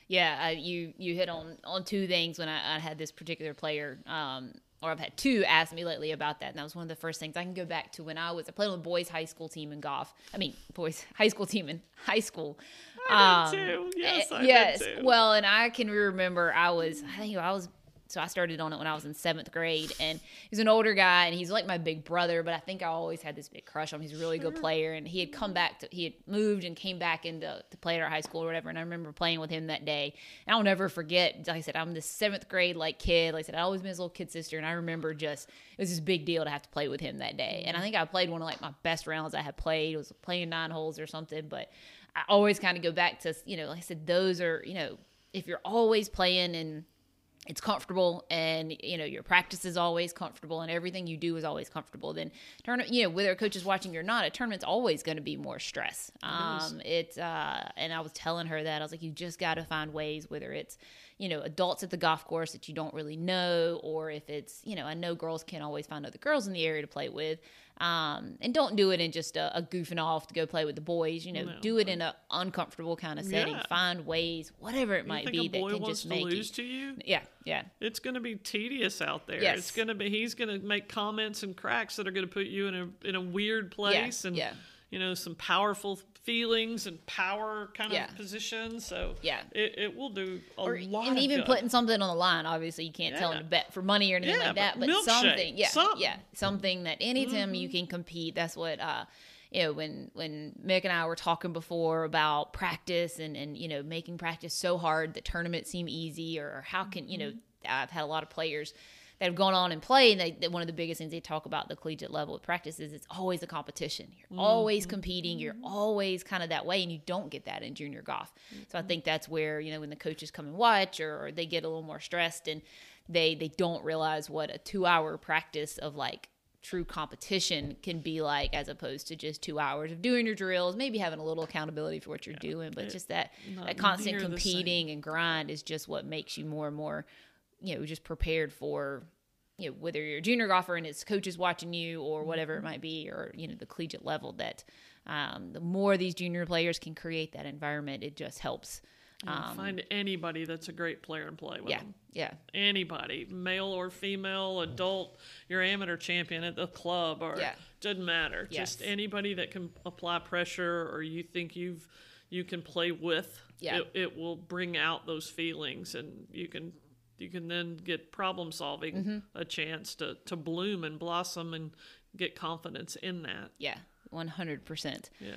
Yeah, uh, you you hit on on two things when I, I had this particular player, um, or I've had two ask me lately about that, and that was one of the first things I can go back to when I was I played on the boys' high school team in golf. I mean, boys' high school team in high school. I did too. Yes, eh, I did yes. too. Well, and I can remember I was I think I was so I started on it when I was in seventh grade, and he's an older guy, and he's like my big brother. But I think I always had this big crush on him. He's a really good player, and he had come back to he had moved and came back into to play at our high school or whatever. And I remember playing with him that day, and I'll never forget. Like I said, I'm this seventh grade like kid. Like I said, I always been his little kid sister, and I remember just it was this big deal to have to play with him that day. And I mm-hmm. think I played one of like my best rounds I had played. It was playing nine holes or something, but I always kind of go back to you know, like I said, those are you know, if you're always playing and it's comfortable and you know your practice is always comfortable and everything you do is always comfortable then tournament you know whether a coach is watching you or not a tournament's always going to be more stress. Um it's uh and i was telling her that i was like you just got to find ways whether it's you know adults at the golf course that you don't really know or if it's you know i know girls can't always find other girls in the area to play with um and don't do it in just a, a goofing off to go play with the boys you know No. do it in an uncomfortable kind of setting Yeah. find ways whatever it You might be that can just to make lose you to you? yeah yeah It's going to be tedious out there. Yes. It's going to be. He's going to make comments and cracks that are going to put you in a in a weird place and yeah. You know some powerful feelings and power kind Yeah. of positions. So Yeah. it, it will do a or lot. and even good. putting something on the line. Obviously, you can't tell Yeah. them to bet for money or anything Yeah, like that. but But something, yeah, something. Mm-hmm. yeah, something that anytime you can compete. That's what uh, you know. When when Mick and I were talking before about practice and and you know making practice so hard that tournaments seem easy, or, or how can you know? Mm-hmm. I've had a lot of players that have gone on and played. And they, one of the biggest things they talk about the collegiate level of practice is it's always a competition. You're always Mm-hmm. competing. You're always kind of that way, and you don't get that in junior golf. So I Mm-hmm. think that's where you know when the coaches come and watch, or, or they get a little more stressed, and they they don't realize what a two hour practice of like true competition can be like as opposed to just two hours of doing your drills maybe having a little accountability for what you're doing but just that that constant near the same. competing and grind is just what makes you more and more you know just prepared for you know whether you're a junior golfer and it's coaches watching you or whatever Mm-hmm. it might be or you know the collegiate level that um, the more these junior players can create that environment it just helps You find anybody that's a great player and play with um, yeah them. yeah Anybody, male or female, adult, your amateur champion at the club, or Yeah. doesn't matter. Just anybody that can apply pressure, or you think you've you can play with. Yeah. It, it will bring out those feelings, and you can you can then get problem solving Mm-hmm. a chance to to bloom and blossom and get confidence in that. yeah 100% Yeah.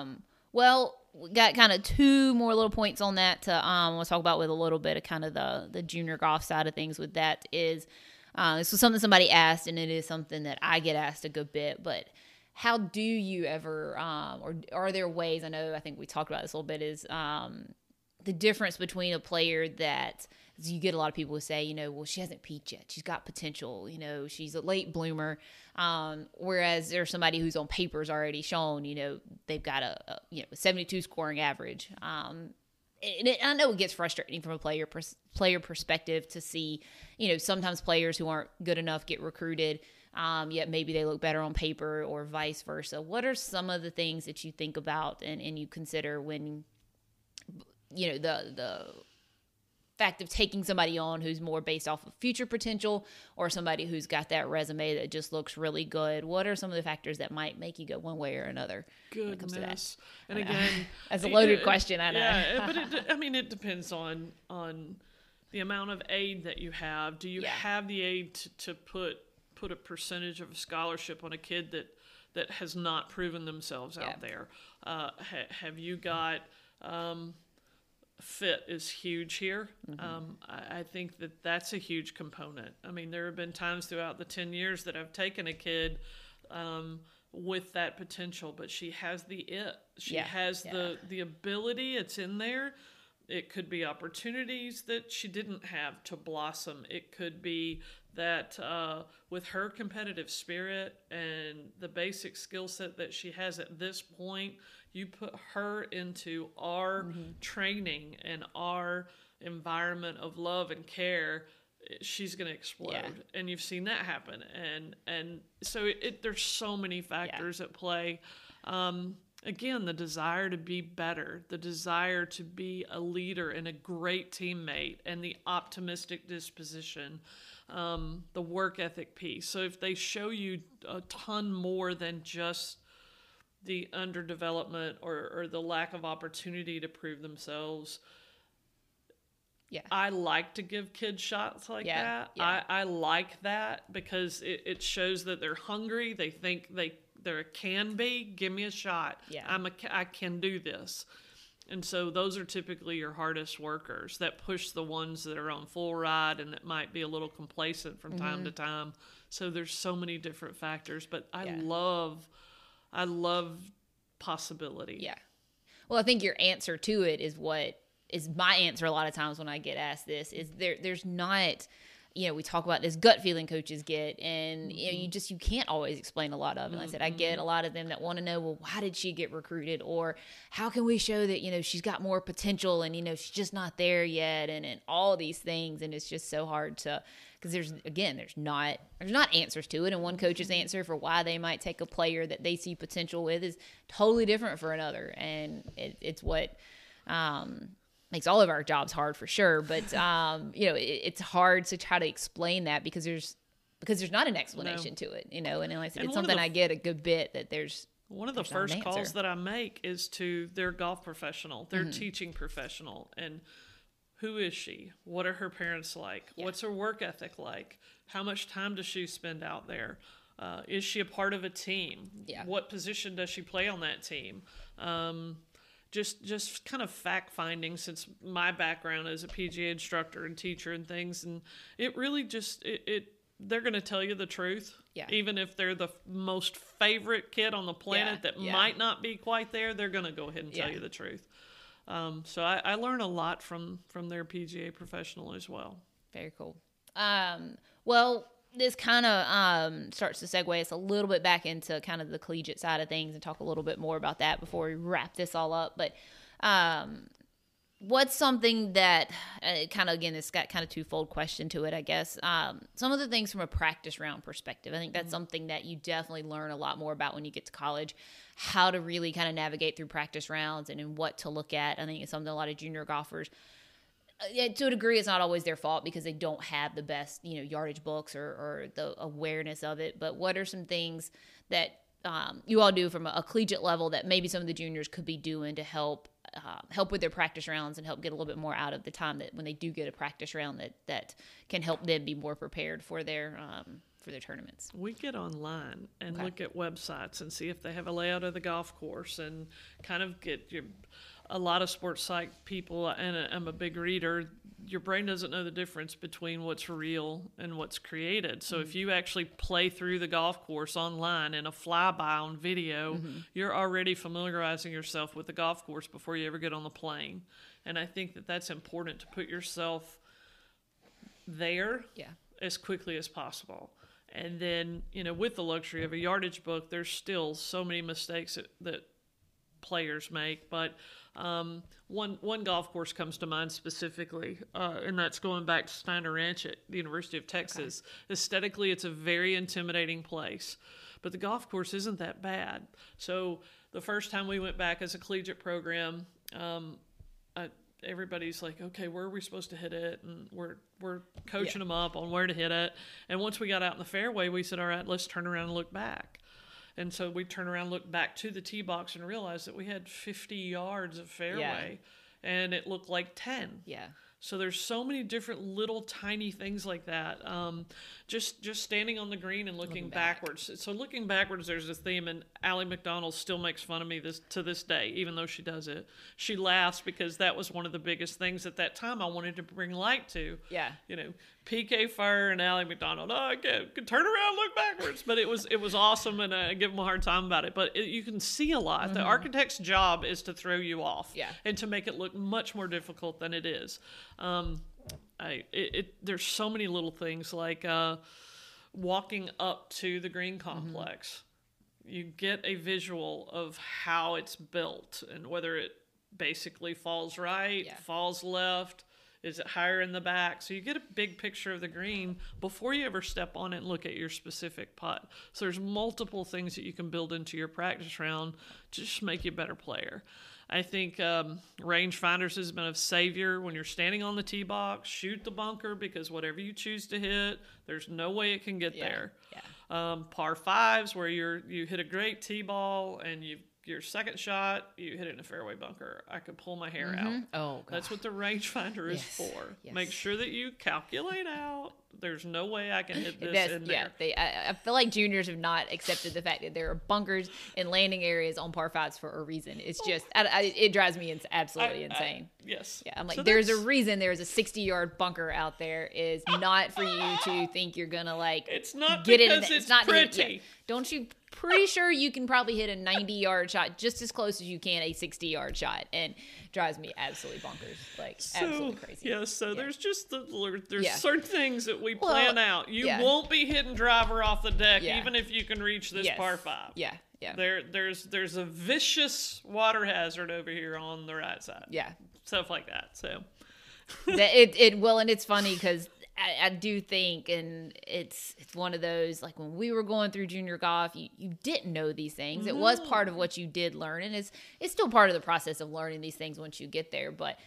Um, well, we got kind of two more little points on that to um, we'll talk about with a little bit of kind of the the junior golf side of things. With that is uh, this was something somebody asked, and it is something that I get asked a good bit. But how do you ever, um, or are there ways? I know I think we talked about this a little bit. Is um, the difference between a player that you get a lot of people who say, you know, well, she hasn't peaked yet. She's got potential. You know, she's a late bloomer. Um, whereas there's somebody who's on paper's already shown, you know, they've got a, a you know a 72 scoring average. Um, and it, I know it gets frustrating from a player pers- player perspective to see, you know, sometimes players who aren't good enough get recruited. Um, yet maybe they look better on paper or vice versa. What are some of the things that you think about and, and you consider when you know the the fact of taking somebody on who's more based off of future potential or somebody who's got that resume that just looks really good what are some of the factors that might make you go one way or another when it comes to that And again, That's a loaded it- question, I know. Yeah, but it, I mean, it depends on on the amount of aid that you have. Do you Yeah. have the aid to, to put put a percentage of a scholarship on a kid that that has not proven themselves Yeah. out there? Uh, ha, have you got um, fit is huge here. Mm-hmm. Um, I, I think that that's a huge component. I mean, there have been times throughout the 10 years that I've taken a kid um, with that potential, but she has the it. She Yeah, has the, the ability, it's in there. it could be opportunities that she didn't have to blossom. It could be that uh, with her competitive spirit and the basic skill set that she has at this point, you put her into our training and our environment of love and care she's going to explode. Yeah. and you've seen that happen. And and so it, it there's so many factors at play. Um again the desire to be better the desire to be a leader and a great teammate and the optimistic disposition um, the work ethic piece. So if they show you a ton more than just the underdevelopment or, or the lack of opportunity to prove themselves Yeah. I like to give kids shots like Yeah, that. yeah. I, I like that because it, it shows that they're hungry. They think they there can be. Give me a shot. Yeah. I'm a I can do this. And so those are typically your hardest workers that push the ones that are on full ride and that might be a little complacent from time mm-hmm. to time. So there's so many different factors, but I Yeah. love I love possibility. Yeah. Well, I think your answer to it is what is my answer a lot of times when I get asked this is there there's not you know, we talk about this gut feeling coaches get and you know, you mm-hmm. just you can't always explain a lot of it. Like I said, I get a mm-hmm. lot of them that want to know, well, why did she get recruited? Or how can we show that, you know, she's got more potential and, you know, she's just not there yet and, and all these things. And it's just so hard to because there's again, there's not there's not answers to it. And one coach's mm-hmm. answer for why they might take a player that they see potential with is totally different for another. And it, it's what um makes all of our jobs hard for sure but um you know it, it's hard to try to explain that because there's because there's not an explanation to it you know and like And it's something the i get a good bit that there's One of the There's not an first calls that I make is to their golf professional, their Mm-hmm. teaching professional, and who is she? What are her parents like? What's her work ethic like? How much time does she spend out there? Uh, is she a part of a team? Yeah. What position does she play on that team? Um, just just kind of fact finding since my background as a PGA instructor and teacher and things, and it really just it. it they're going to tell you the truth, Yeah. even if they're the most favorite kid on the planet Yeah, that yeah. might not be quite there. They're going to go ahead and tell you the truth. Um, so I, I learn a lot from from their PGA professional as well. Very cool. Um, well, this kind of um, starts to segue us a little bit back into kind of the collegiate side of things and talk a little bit more about that before we wrap this all up. But um, what's something that uh, kind of again, it's got kind of twofold question to it, I guess. Um, some of the things from a practice round perspective, I think that's something that you definitely learn a lot more about when you get to college. How to really kind of navigate through practice rounds and in what to look at. I think it's something a lot of junior golfers to a degree, it's not always their fault because they don't have the best, you know, yardage books or, or the awareness of it. But what are some things that um, you all do from a, a collegiate level that maybe some of the juniors could be doing to help uh, help with their practice rounds and help get a little bit more out of the time that when they do get a practice round that that can help them be more prepared for their um, for their tournaments. We get online and Okay. look at websites and see if they have a layout of the golf course and kind of get your. A lot of sports psych people, and I'm a big reader. Your brain doesn't know the difference between what's real and what's created. So if mm-hmm. you actually play through the golf course online in a flyby on video, mm-hmm. you're already familiarizing yourself with the golf course before you ever get on the plane. And I think that that's important to put yourself there Yeah. as quickly as possible. And then, you know, with the luxury of a yardage book, there's still so many mistakes that, that players make. But um, one one golf course comes to mind specifically, uh, and that's going back to Steiner Ranch at the University of Texas. Aesthetically, it's a very intimidating place, but the golf course isn't that bad. So the first time we went back as a collegiate program, um, I, everybody's like, okay, where are we supposed to hit it? And we're we're coaching them up on where to hit it. And once we got out in the fairway, we said, all right, let's turn around and look back. And so we turn around, look back to the tee box, and realize that we had 50 yards of fairway, and it looked like 10. Yeah. So there's so many different little tiny things like that. Um, just just standing on the green and looking, Looking back. backwards. So looking backwards, there's this theme, and Ally McDonald still makes fun of me this to this day, even though she does it. She laughs because that was one of the biggest things at that time I wanted to bring light to. Yeah. You know, PK Fur and Ally McDonald. Oh, I can't, can turn around, look backwards. But it was it was awesome, and I give them a hard time about it. But it, you can see a lot. The architect's job is to throw you off, Mm-hmm. Yeah. and to make it look much more difficult than it is. Um, I it, it there's so many little things like uh, walking up to the green Mm-hmm. complex. You get a visual of how it's built and whether it basically falls right, Yeah. falls left, is it higher in the back? So you get a big picture of the green before you ever step on it and look at your specific putt. So there's multiple things that you can build into your practice round to just make you a better player. I think um, rangefinders has been a savior when you're standing on the tee box. Shoot the bunker because whatever you choose to hit, there's no way it can get Yeah. there. Yeah. Um, par fives where you're you hit a great tee ball and you your second shot you hit it in a fairway bunker. I could pull my hair mm-hmm. out. Oh, God. That's what the rangefinder is Yes, for. yes. Make sure that you calculate out. There's no way I can hit this That's, in yeah, they. I, I feel like juniors have not accepted the fact that there are bunkers and landing areas on par fives for a reason. It's oh. just, I, I, it drives me ins- absolutely insane. yes. yeah, I'm like, So there's a reason there's a 60 yard bunker out there. Is not for you to think you're gonna like It's not get it. in, it's not to hit- pretty. yeah. Don't you? Pretty sure you can probably hit a 90 yard shot just as close as you can a 60 yard shot, and drives me absolutely bonkers, like absolutely crazy. Yeah, so there's just the, there's Yeah. certain things that we Well, plan out. You yeah. won't be hitting driver off the deck Yeah. even if you can reach this Yes. par five. Yeah, yeah, There there's there's a vicious water hazard over here on the right side. yeah. Stuff like that. So it, it well and it's funny because I, I do think and it's it's one of those like when we were going through junior golf you, you didn't know these things. It was part of mm. what you did learn and it's it's still part of the process of learning these things once you get there but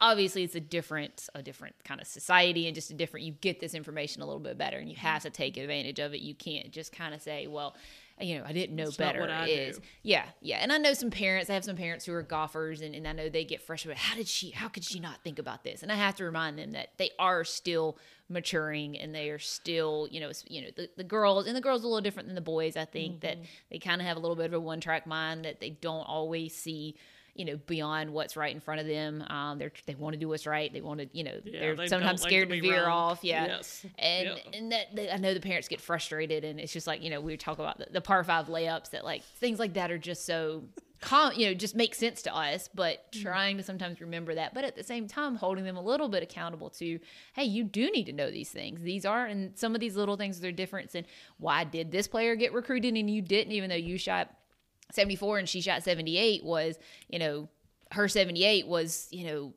obviously it's a different a different kind of society and just a different you get this information a little bit better and you have to take advantage of it you can't just kind of say well you know i didn't know That's better what I is do. yeah, yeah, and I know some parents. I have some parents who are golfers, and, and I know they get frustrated. How did she? How could she not think about this? And I have to remind them that they are still maturing, and they are still, you know, you know, the, the girls and the girls are a little different than the boys. I think that mm-hmm. they kind of have a little bit of a one track mind that they don't always see. You know, beyond what's right in front of them, um, they're they want to do what's right. They want to, you know, Yeah, they're they sometimes like scared to to, veer wrong. off. Yeah, Yes. and Yep. and that, that- I know the parents get frustrated, and it's just like you know we talk about the, the par five layups that like things like that are just so com you know just make sense to us, but Mm-hmm. trying to sometimes remember that, but at the same time holding them a little bit accountable to hey you do need to know these things. These are and some of these little things are different. And why did this player get recruited and you didn't, even though you shot 74 and she shot 78 was you know her 78 was you know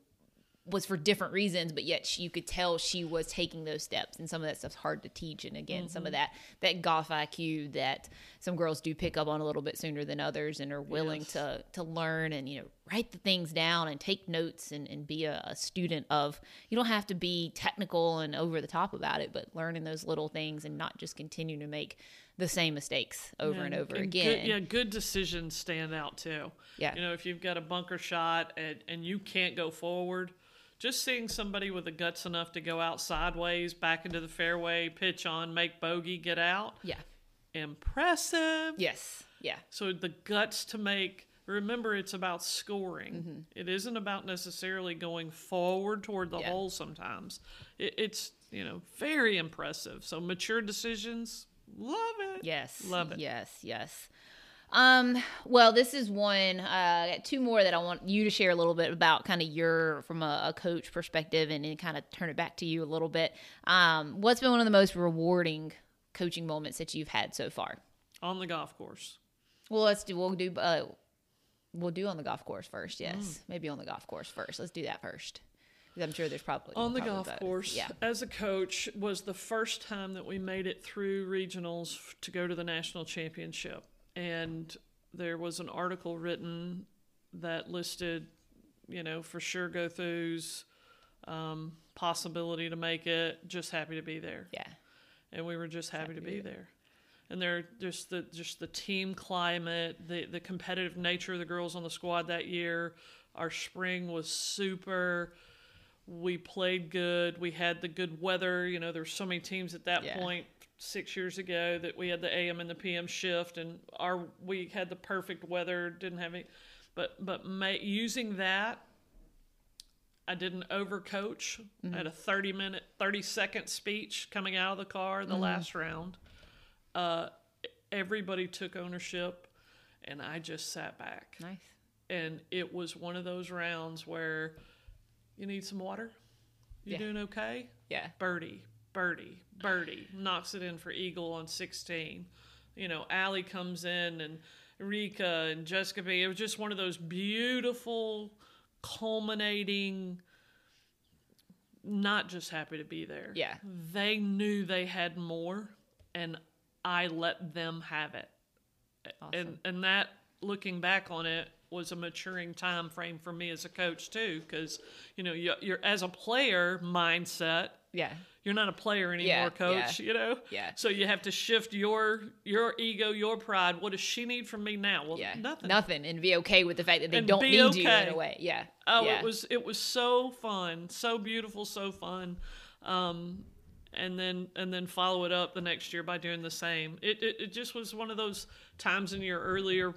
was for different reasons but yet she, you could tell she was taking those steps and some of that stuff's hard to teach and again some Mm-hmm. of that that golf iq that some girls do pick up on a little bit sooner than others and are willing Yes. to to learn and you know write the things down and take notes and, and be a, a student of you don't have to be technical and over the top about it but learning those little things and not just continue to make the same mistakes over and over good- again yeah, good decisions stand out too. Yeah. You know, if you've got a bunker shot and, and you can't go forward, just seeing somebody with the guts enough to go out sideways, back into the fairway, pitch on, make bogey, get out, yeah impressive. yes yeah So the guts to make. Remember, it's about scoring. Mm-hmm. It isn't about necessarily going forward toward the Yeah. hole. Sometimes it, it's you know very impressive. So mature decisions, love it. Yes. Love it. Yes, yes. Um, well, this is one, uh, I got two more that I want you to share a little bit about kind of your, from a, a coach perspective and, and kind of turn it back to you a little bit. Um, what's been one of the most rewarding coaching moments that you've had so far? On the golf course. Well, let's do, we'll do, uh, we'll do on the golf course first. Yes. Mm. Maybe on the golf course first. Let's do that first. I'm sure there's probably on the probably golf both. course Yeah. as a coach was the first time that we made it through regionals to go to the national championship and there was an article written that listed you know for sure go throughs um, possibility to make it just happy to be there Yeah. and we were just happy, to be there. And they're just the just the team climate, the the competitive nature of the girls on the squad that year. Our spring was super. We played good. We had the good weather. You know, there were so many teams at that Yeah. point six years ago that we had the AM and the PM shift, and our we had the perfect weather. Didn't have any, but but ma- using that I didn't overcoach. I had a 30 minute, 30 second speech coming out of the car the last round. Uh, everybody took ownership, and I just sat back. Nice. And it was one of those rounds where you need some water. You Yeah. doing okay? Yeah. birdie, birdie, birdie, knocks it in for eagle on 16. You know, Ally comes in and Rika and Jessica B. It was just one of those beautiful, culminating, not just happy to be there. Yeah. They knew they had more, and I let them have it. And and that looking back on it was a maturing time frame for me as a coach too because you know you, you're as a player mindset Yeah. you're not a player anymore Yeah, coach you know Yeah. so you have to shift your your ego your pride what does she need from me now well Yeah. nothing Nothing. And be okay with the fact that they And don't need you in okay. a way. Yeah. Oh, yeah. it was it was so fun, so beautiful, so fun. Um, and then and then follow it up the next year by doing the same. It it, it just was one of those times in your earlier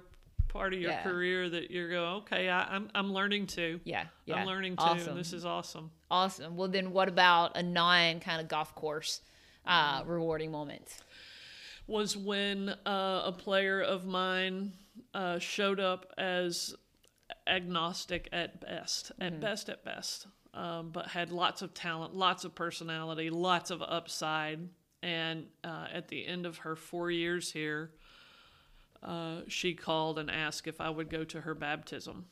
part of your Yeah. career that you're going, okay, I, I'm I'm learning to. Yeah. Yeah. I'm learning to. Awesome. this is awesome. Awesome. Well, then what about a non kind of golf course uh, rewarding moment? was when uh, a player of mine uh, showed up as agnostic at best, at best, at best, um, but had lots of talent, lots of personality, lots of upside. And uh, at the end of her four years here, uh, she called and asked if I would go to her baptism.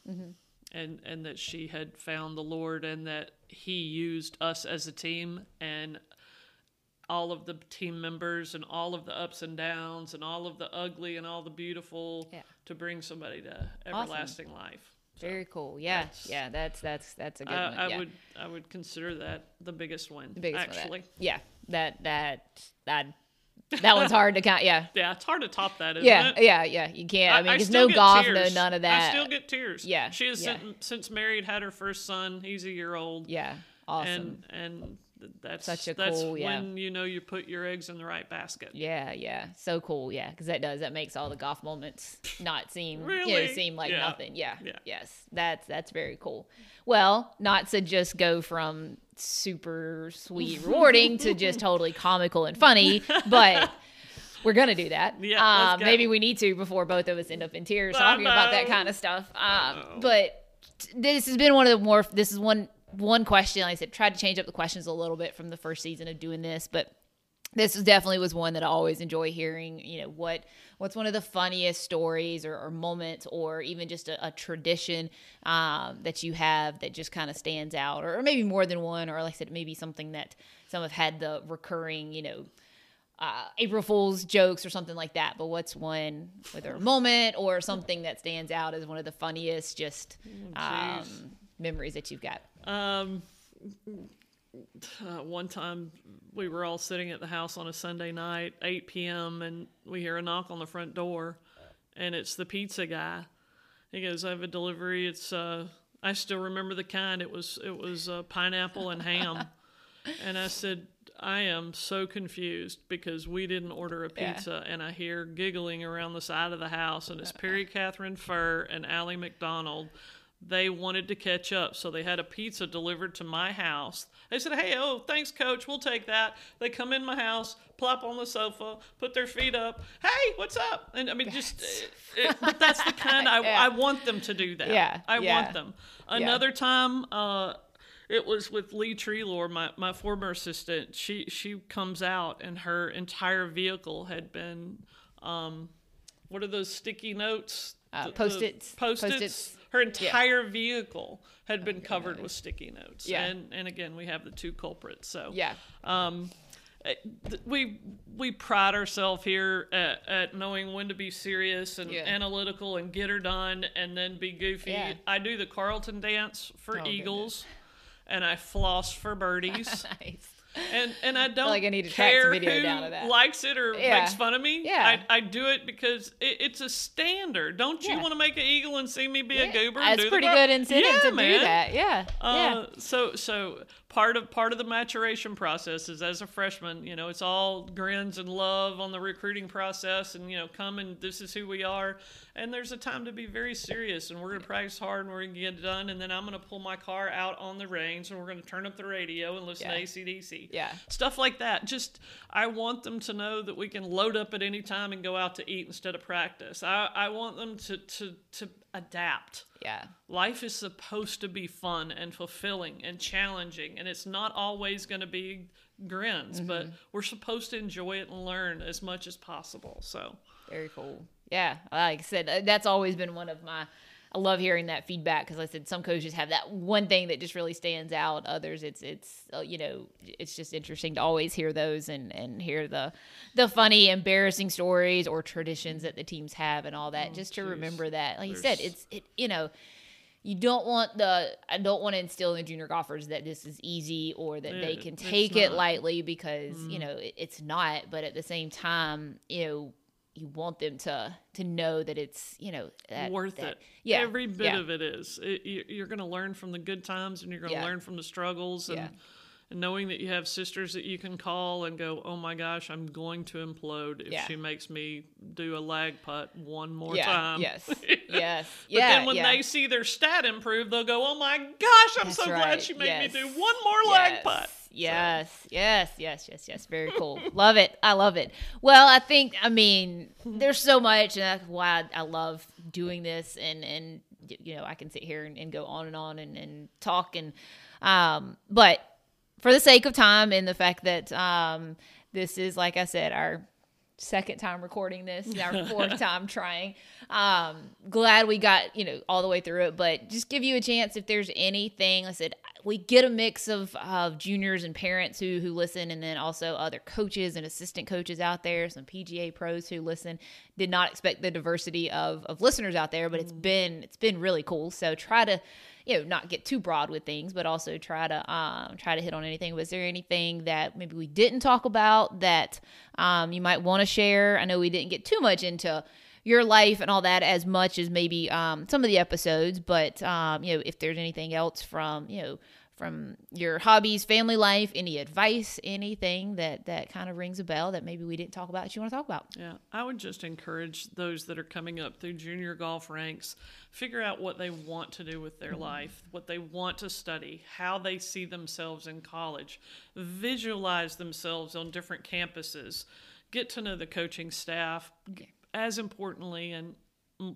And, and that she had found the Lord and that He used us as a team and all of the team members and all of the ups and downs and all of the ugly and all the beautiful Yeah. to bring somebody to everlasting life. Very cool. Yeah. that's- yeah. That's that's that's a good I, one. I yeah. would I would consider that the biggest win. the biggest one that. actually. Yeah. That that that that one's hard to count. Yeah. Yeah, it's hard to top that, isn't Yeah. it? Yeah. Yeah. You can't. I mean, there's no golf, no none of that. I still get tears. Yeah, she has yeah. since, since married, had her first son. He's a year old. yeah. Awesome. and and that's Such a that's cool- yeah. when you know you put your eggs in the right basket. Yeah, yeah, so cool. Yeah, because that does that makes all the golf moments not seem you know, Really? seem like Yeah. nothing. Yeah. Yeah. yes, that's that's very cool. Well, not to just go from super sweet rewarding to just totally comical and funny, but we're gonna do that. Yeah, um, maybe we need to before both of us end up in tears talking about that kind of stuff. Um, but this has been one of the more. This is one one question. Like I said, tried to change up the questions a little bit from the first season of doing this, but this definitely was one that I always enjoy hearing. You know, what what's one of the funniest stories or, or moments, or even just a, a tradition um, that you have that just kind of stands out, or, or maybe more than one, or like I said, maybe something that some have had the recurring, you know. Uh, April Fool's jokes or something like that, but what's one, whether a moment or something that stands out as one of the funniest, just um, memories that you've got? Um, uh, one time we were all sitting at the house on a Sunday night, 8 p.m., and we hear a knock on the front door, and it's the pizza guy. He goes, "I have a delivery. It's uh, I still remember the kind. It was it was uh, pineapple and ham." and I said, "I am so confused because we didn't order a Yeah. pizza." And I hear giggling around the side of the house, and it's Perry Catherine Fur and Ally McDonald they wanted to catch up, so they had a pizza delivered to my house. They said, "Hey, oh, thanks, Coach. We'll take that." They come in my house, plop on the sofa, put their feet up. Hey, what's up? And I mean, just it, it- but that's the kind I, Yeah. I want them to do that. Yeah, I yeah. want them. Another time, uh, it was with Lee Treelor, my, my former assistant. She she comes out and her entire vehicle had been, um, what are those sticky notes? Uh, The- the Post-its. Post-its. Her entire vehicle had been covered nice. with sticky notes. Yeah. And and again, we have the two culprits. So Yeah. um, eh, we we pride ourselves here at, at knowing when to be serious and Yeah. analytical and get her done, and then be goofy. Yeah. I do the Carlton dance for Oh, Eagles, and I floss for birdies. nice. And and I don't like I need to track care video who down of that. likes it or Yeah. makes fun of me. Yeah. I, I do it because it, it's a standard. Don't you Yeah. want to make an eagle and see me be a Yeah, goober? and That's pretty good incentive yeah, to man. do that. Yeah. yeah. Uh, so so part of part of the maturation process is as a freshman, you know, it's all grins and love on the recruiting process, and you know, come and this is who we are. And there's a time to be very serious, and we're gonna practice hard, and we're gonna get it done, and then I'm gonna pull my car out on the range, and we're gonna turn up the radio and listen Yeah. to ACDC. Yeah. Stuff like that. Just I want them to know that we can load up at any time and go out to eat instead of practice. I, I want them to, to to adapt. Yeah. Life is supposed to be fun and fulfilling and challenging, and it's not always going to be grins, but we're supposed to enjoy it and learn as much as possible. So, Very cool. Yeah, like I said, uh, that's always been one of my. I love hearing that feedback because I said some coaches have that one thing that just really stands out. Others, it's it's uh, you know it's just interesting to always hear those and and hear the the funny, embarrassing stories or traditions that the teams have and all that. just to geez. remember that, like you said, it's it you know. You don't want the I don't want to instill in the junior golfers that this is easy or that they can take it lightly because you know it, it's not. But at the same time, you know you want them to to know that it's you know that, worth that- it. Yeah, Every bit yeah. of it is. It, you, you're going to learn from the good times and you're going to Yeah. learn from the struggles and, Yeah. and knowing that you have sisters that you can call and go, oh my gosh, I'm going to implode if she makes me do a lag putt one more time. yes, yes, But then when they see their stat improve, they'll go, "Oh my gosh, I'm That's so right. glad she made Yes. me do one more lag putt." Yes, yes, yes, yes, yes. Very cool. love it. I love it. Well, I think I mean there's so much, and that's why I, I love doing this. And and you know I can sit here and, and go on and on and, and talk and um, but for the sake of time and the fact that um, this is like I said our second time recording this, our fourth time trying. Um, glad we got you know all the way through it, but just give you a chance if there's anything. I said we get a mix of of juniors and parents who who listen, and then also other coaches and assistant coaches out there, some PGA pros who listen. Did not expect the diversity of of listeners out there, but it's been it's been really cool. So try to you know not get too broad with things but also try to um, try to hit on anything was there anything that maybe we didn't talk about that um, you might want to share i know we didn't get too much into your life and all that as much as maybe um, some of the episodes but um, you know if there's anything else from you know from your hobbies family life any advice anything that that kind of rings a bell that maybe we didn't talk about that you want to talk about? Yeah, I would just encourage those that are coming up through junior golf ranks, figure out what they want to do with their life, what they want to study, how they see themselves in college, visualize themselves on different campuses, get to know the coaching staff, g- as importantly and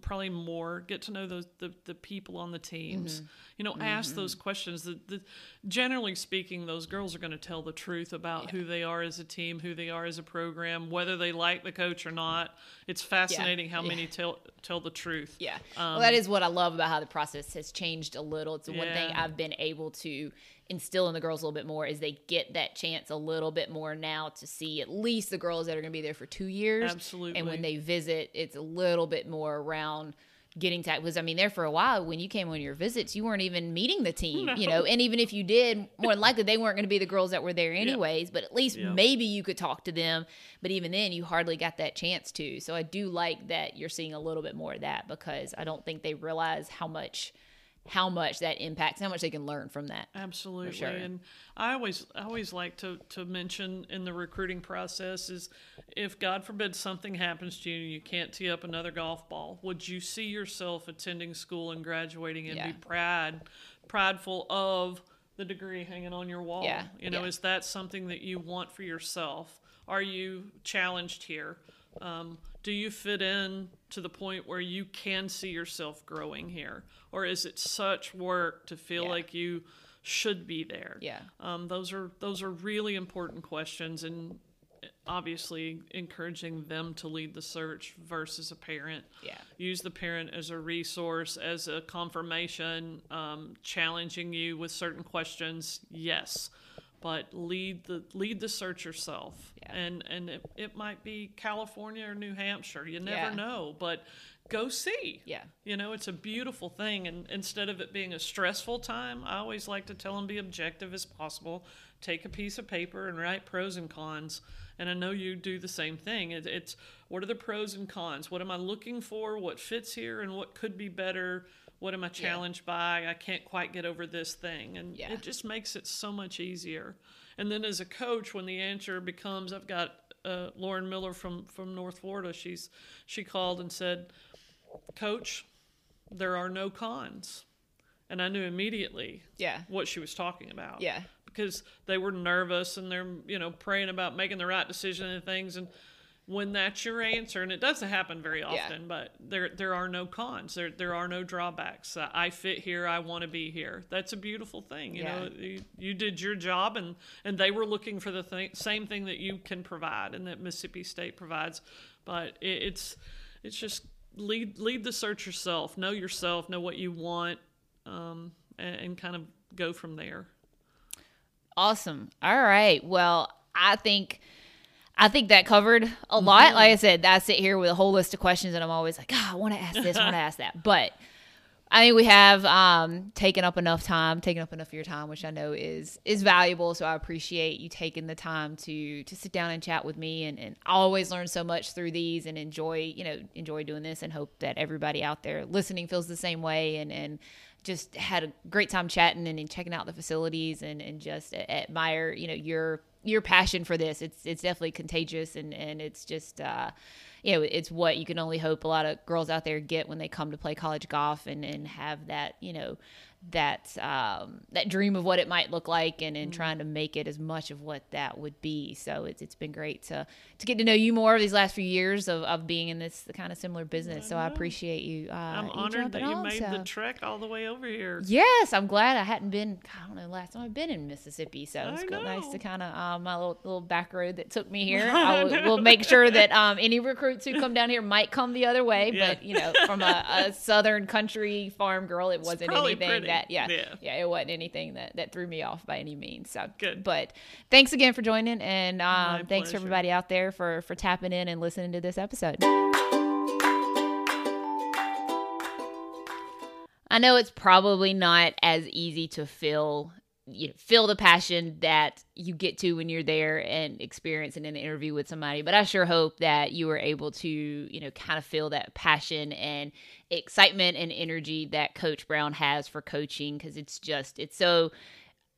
probably more get to know those the, the people on the teams. Mm-hmm. You know ask those mm-hmm. questions. The, the, generally speaking those girls are going to tell the truth about who they are as a team who they are as a program whether they like the coach or not. It's fascinating how Yeah. many tell tell the truth. Yeah. well, um, that is what I love about how the process has changed a little. It's the one thing I've been able to instill in the girls a little bit more is they get that chance a little bit more now to see at least the girls that are going to be there for two years. Absolutely. And when they visit, it's a little bit more around getting to because I mean there for a while when you came on your visits you weren't even meeting the team you know and even if you did more than likely they weren't going to be the girls that were there anyways but at least Yeah. maybe you could talk to them but even then you hardly got that chance to so I do like that you're seeing a little bit more of that because I don't think they realize how much how much that impacts how much they can learn from that Absolutely. sure. And I always I always like to, to mention in the recruiting process is if God forbid something happens to you and you can't tee up another golf ball, would you see yourself attending school and graduating and Yeah. be proud prideful of the degree hanging on your wall? Yeah, You know, yeah. is that something that you want for yourself? Are you challenged here? Um, do you fit in to the point where you can see yourself growing here? Or is it such work to feel Yeah. like you should be there? Yeah. Um, those are those are really important questions and obviously encouraging them to lead the search versus a parent. Yeah. Use the parent as a resource, as a confirmation, um, challenging you with certain questions, yes. But lead the lead the search yourself. Yeah. And and it, it might be California or New Hampshire. You never Yeah. know. But go see. Yeah. You know, it's a beautiful thing. And instead of it being a stressful time, I always like to tell them be objective as possible. Take a piece of paper and write pros and cons. And I know you do the same thing. It, it's what are the pros and cons? What am I looking for? What fits here and what could be better? What am I challenged by? I can't quite get over this thing. And Yeah. it just makes it so much easier. And then as a coach, when the answer becomes, I've got uh, Lauren Miller from, from North Florida, she's, she called and said, Coach, there are no cons. And I knew immediately Yeah. what she was talking about Yeah. because they were nervous and they're you know praying about making the right decision and things and when that's your answer and it doesn't happen very Yeah. often but there there are no cons there there are no drawbacks uh, i fit here i want to be here that's a beautiful thing you know you, you did your job and and they were looking for the thing, same thing that you can provide and that mississippi state provides but it, it's it's just lead lead the search yourself know yourself know what you want um, and, and kind of go from there Awesome. All right. Well, I think I think that covered a lot. Like I said, I sit here with a whole list of questions, and I'm always like, oh, I want to ask this, I want to ask that. But I think we have um, taken up enough time, taken up enough of your time, which I know is is valuable. So I appreciate you taking the time to to sit down and chat with me, and, and I always learn so much through these, and enjoy you know enjoy doing this, and hope that everybody out there listening feels the same way, and and just had a great time chatting and, and checking out the facilities, and and just admire you know your your passion for this. It's it's definitely contagious, and and it's just. Uh, you know, it's what you can only hope a lot of girls out there get when they come to play college golf and, and have that, you know, that um, that dream of what it might look like and, and trying to make it as much of what that would be. So it's, it's been great to to get to know you more these last few years of, of being in this kind of similar business. So I appreciate you. Uh, I'm honored that you on, made the trek all the way over here. Yes, I'm glad I hadn't been. I don't know last time I've been in Mississippi, so it's nice to kind of um, my little little back road that took me here. I will, will make sure that um, any recruits who come down here might come the other way, Yeah. but you know, from a, a southern country farm girl, it wasn't anything pretty. that yeah, Yeah. it wasn't anything that that threw me off by any means. So Good. But thanks again for joining, and um, thanks to pleasure. everybody out there for for tapping in and listening to this episode. I know it's probably not as easy to feel you know, feel the passion that you get to when you're there and experience in an interview with somebody. But I sure hope that you were able to, you know, kind of feel that passion and excitement and energy that Coach Brown has for coaching because it's just it's so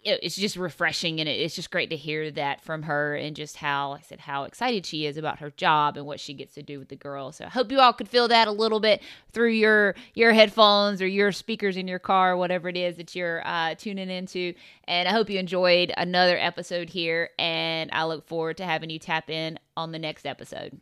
it's just refreshing and it's just great to hear that from her and just how like I said how excited she is about her job and what she gets to do with the girls. So I hope you all could feel that a little bit through your your headphones or your speakers in your car, whatever it is that you're uh, tuning into. And I hope you enjoyed another episode here. And I look forward to having you tap in on the next episode.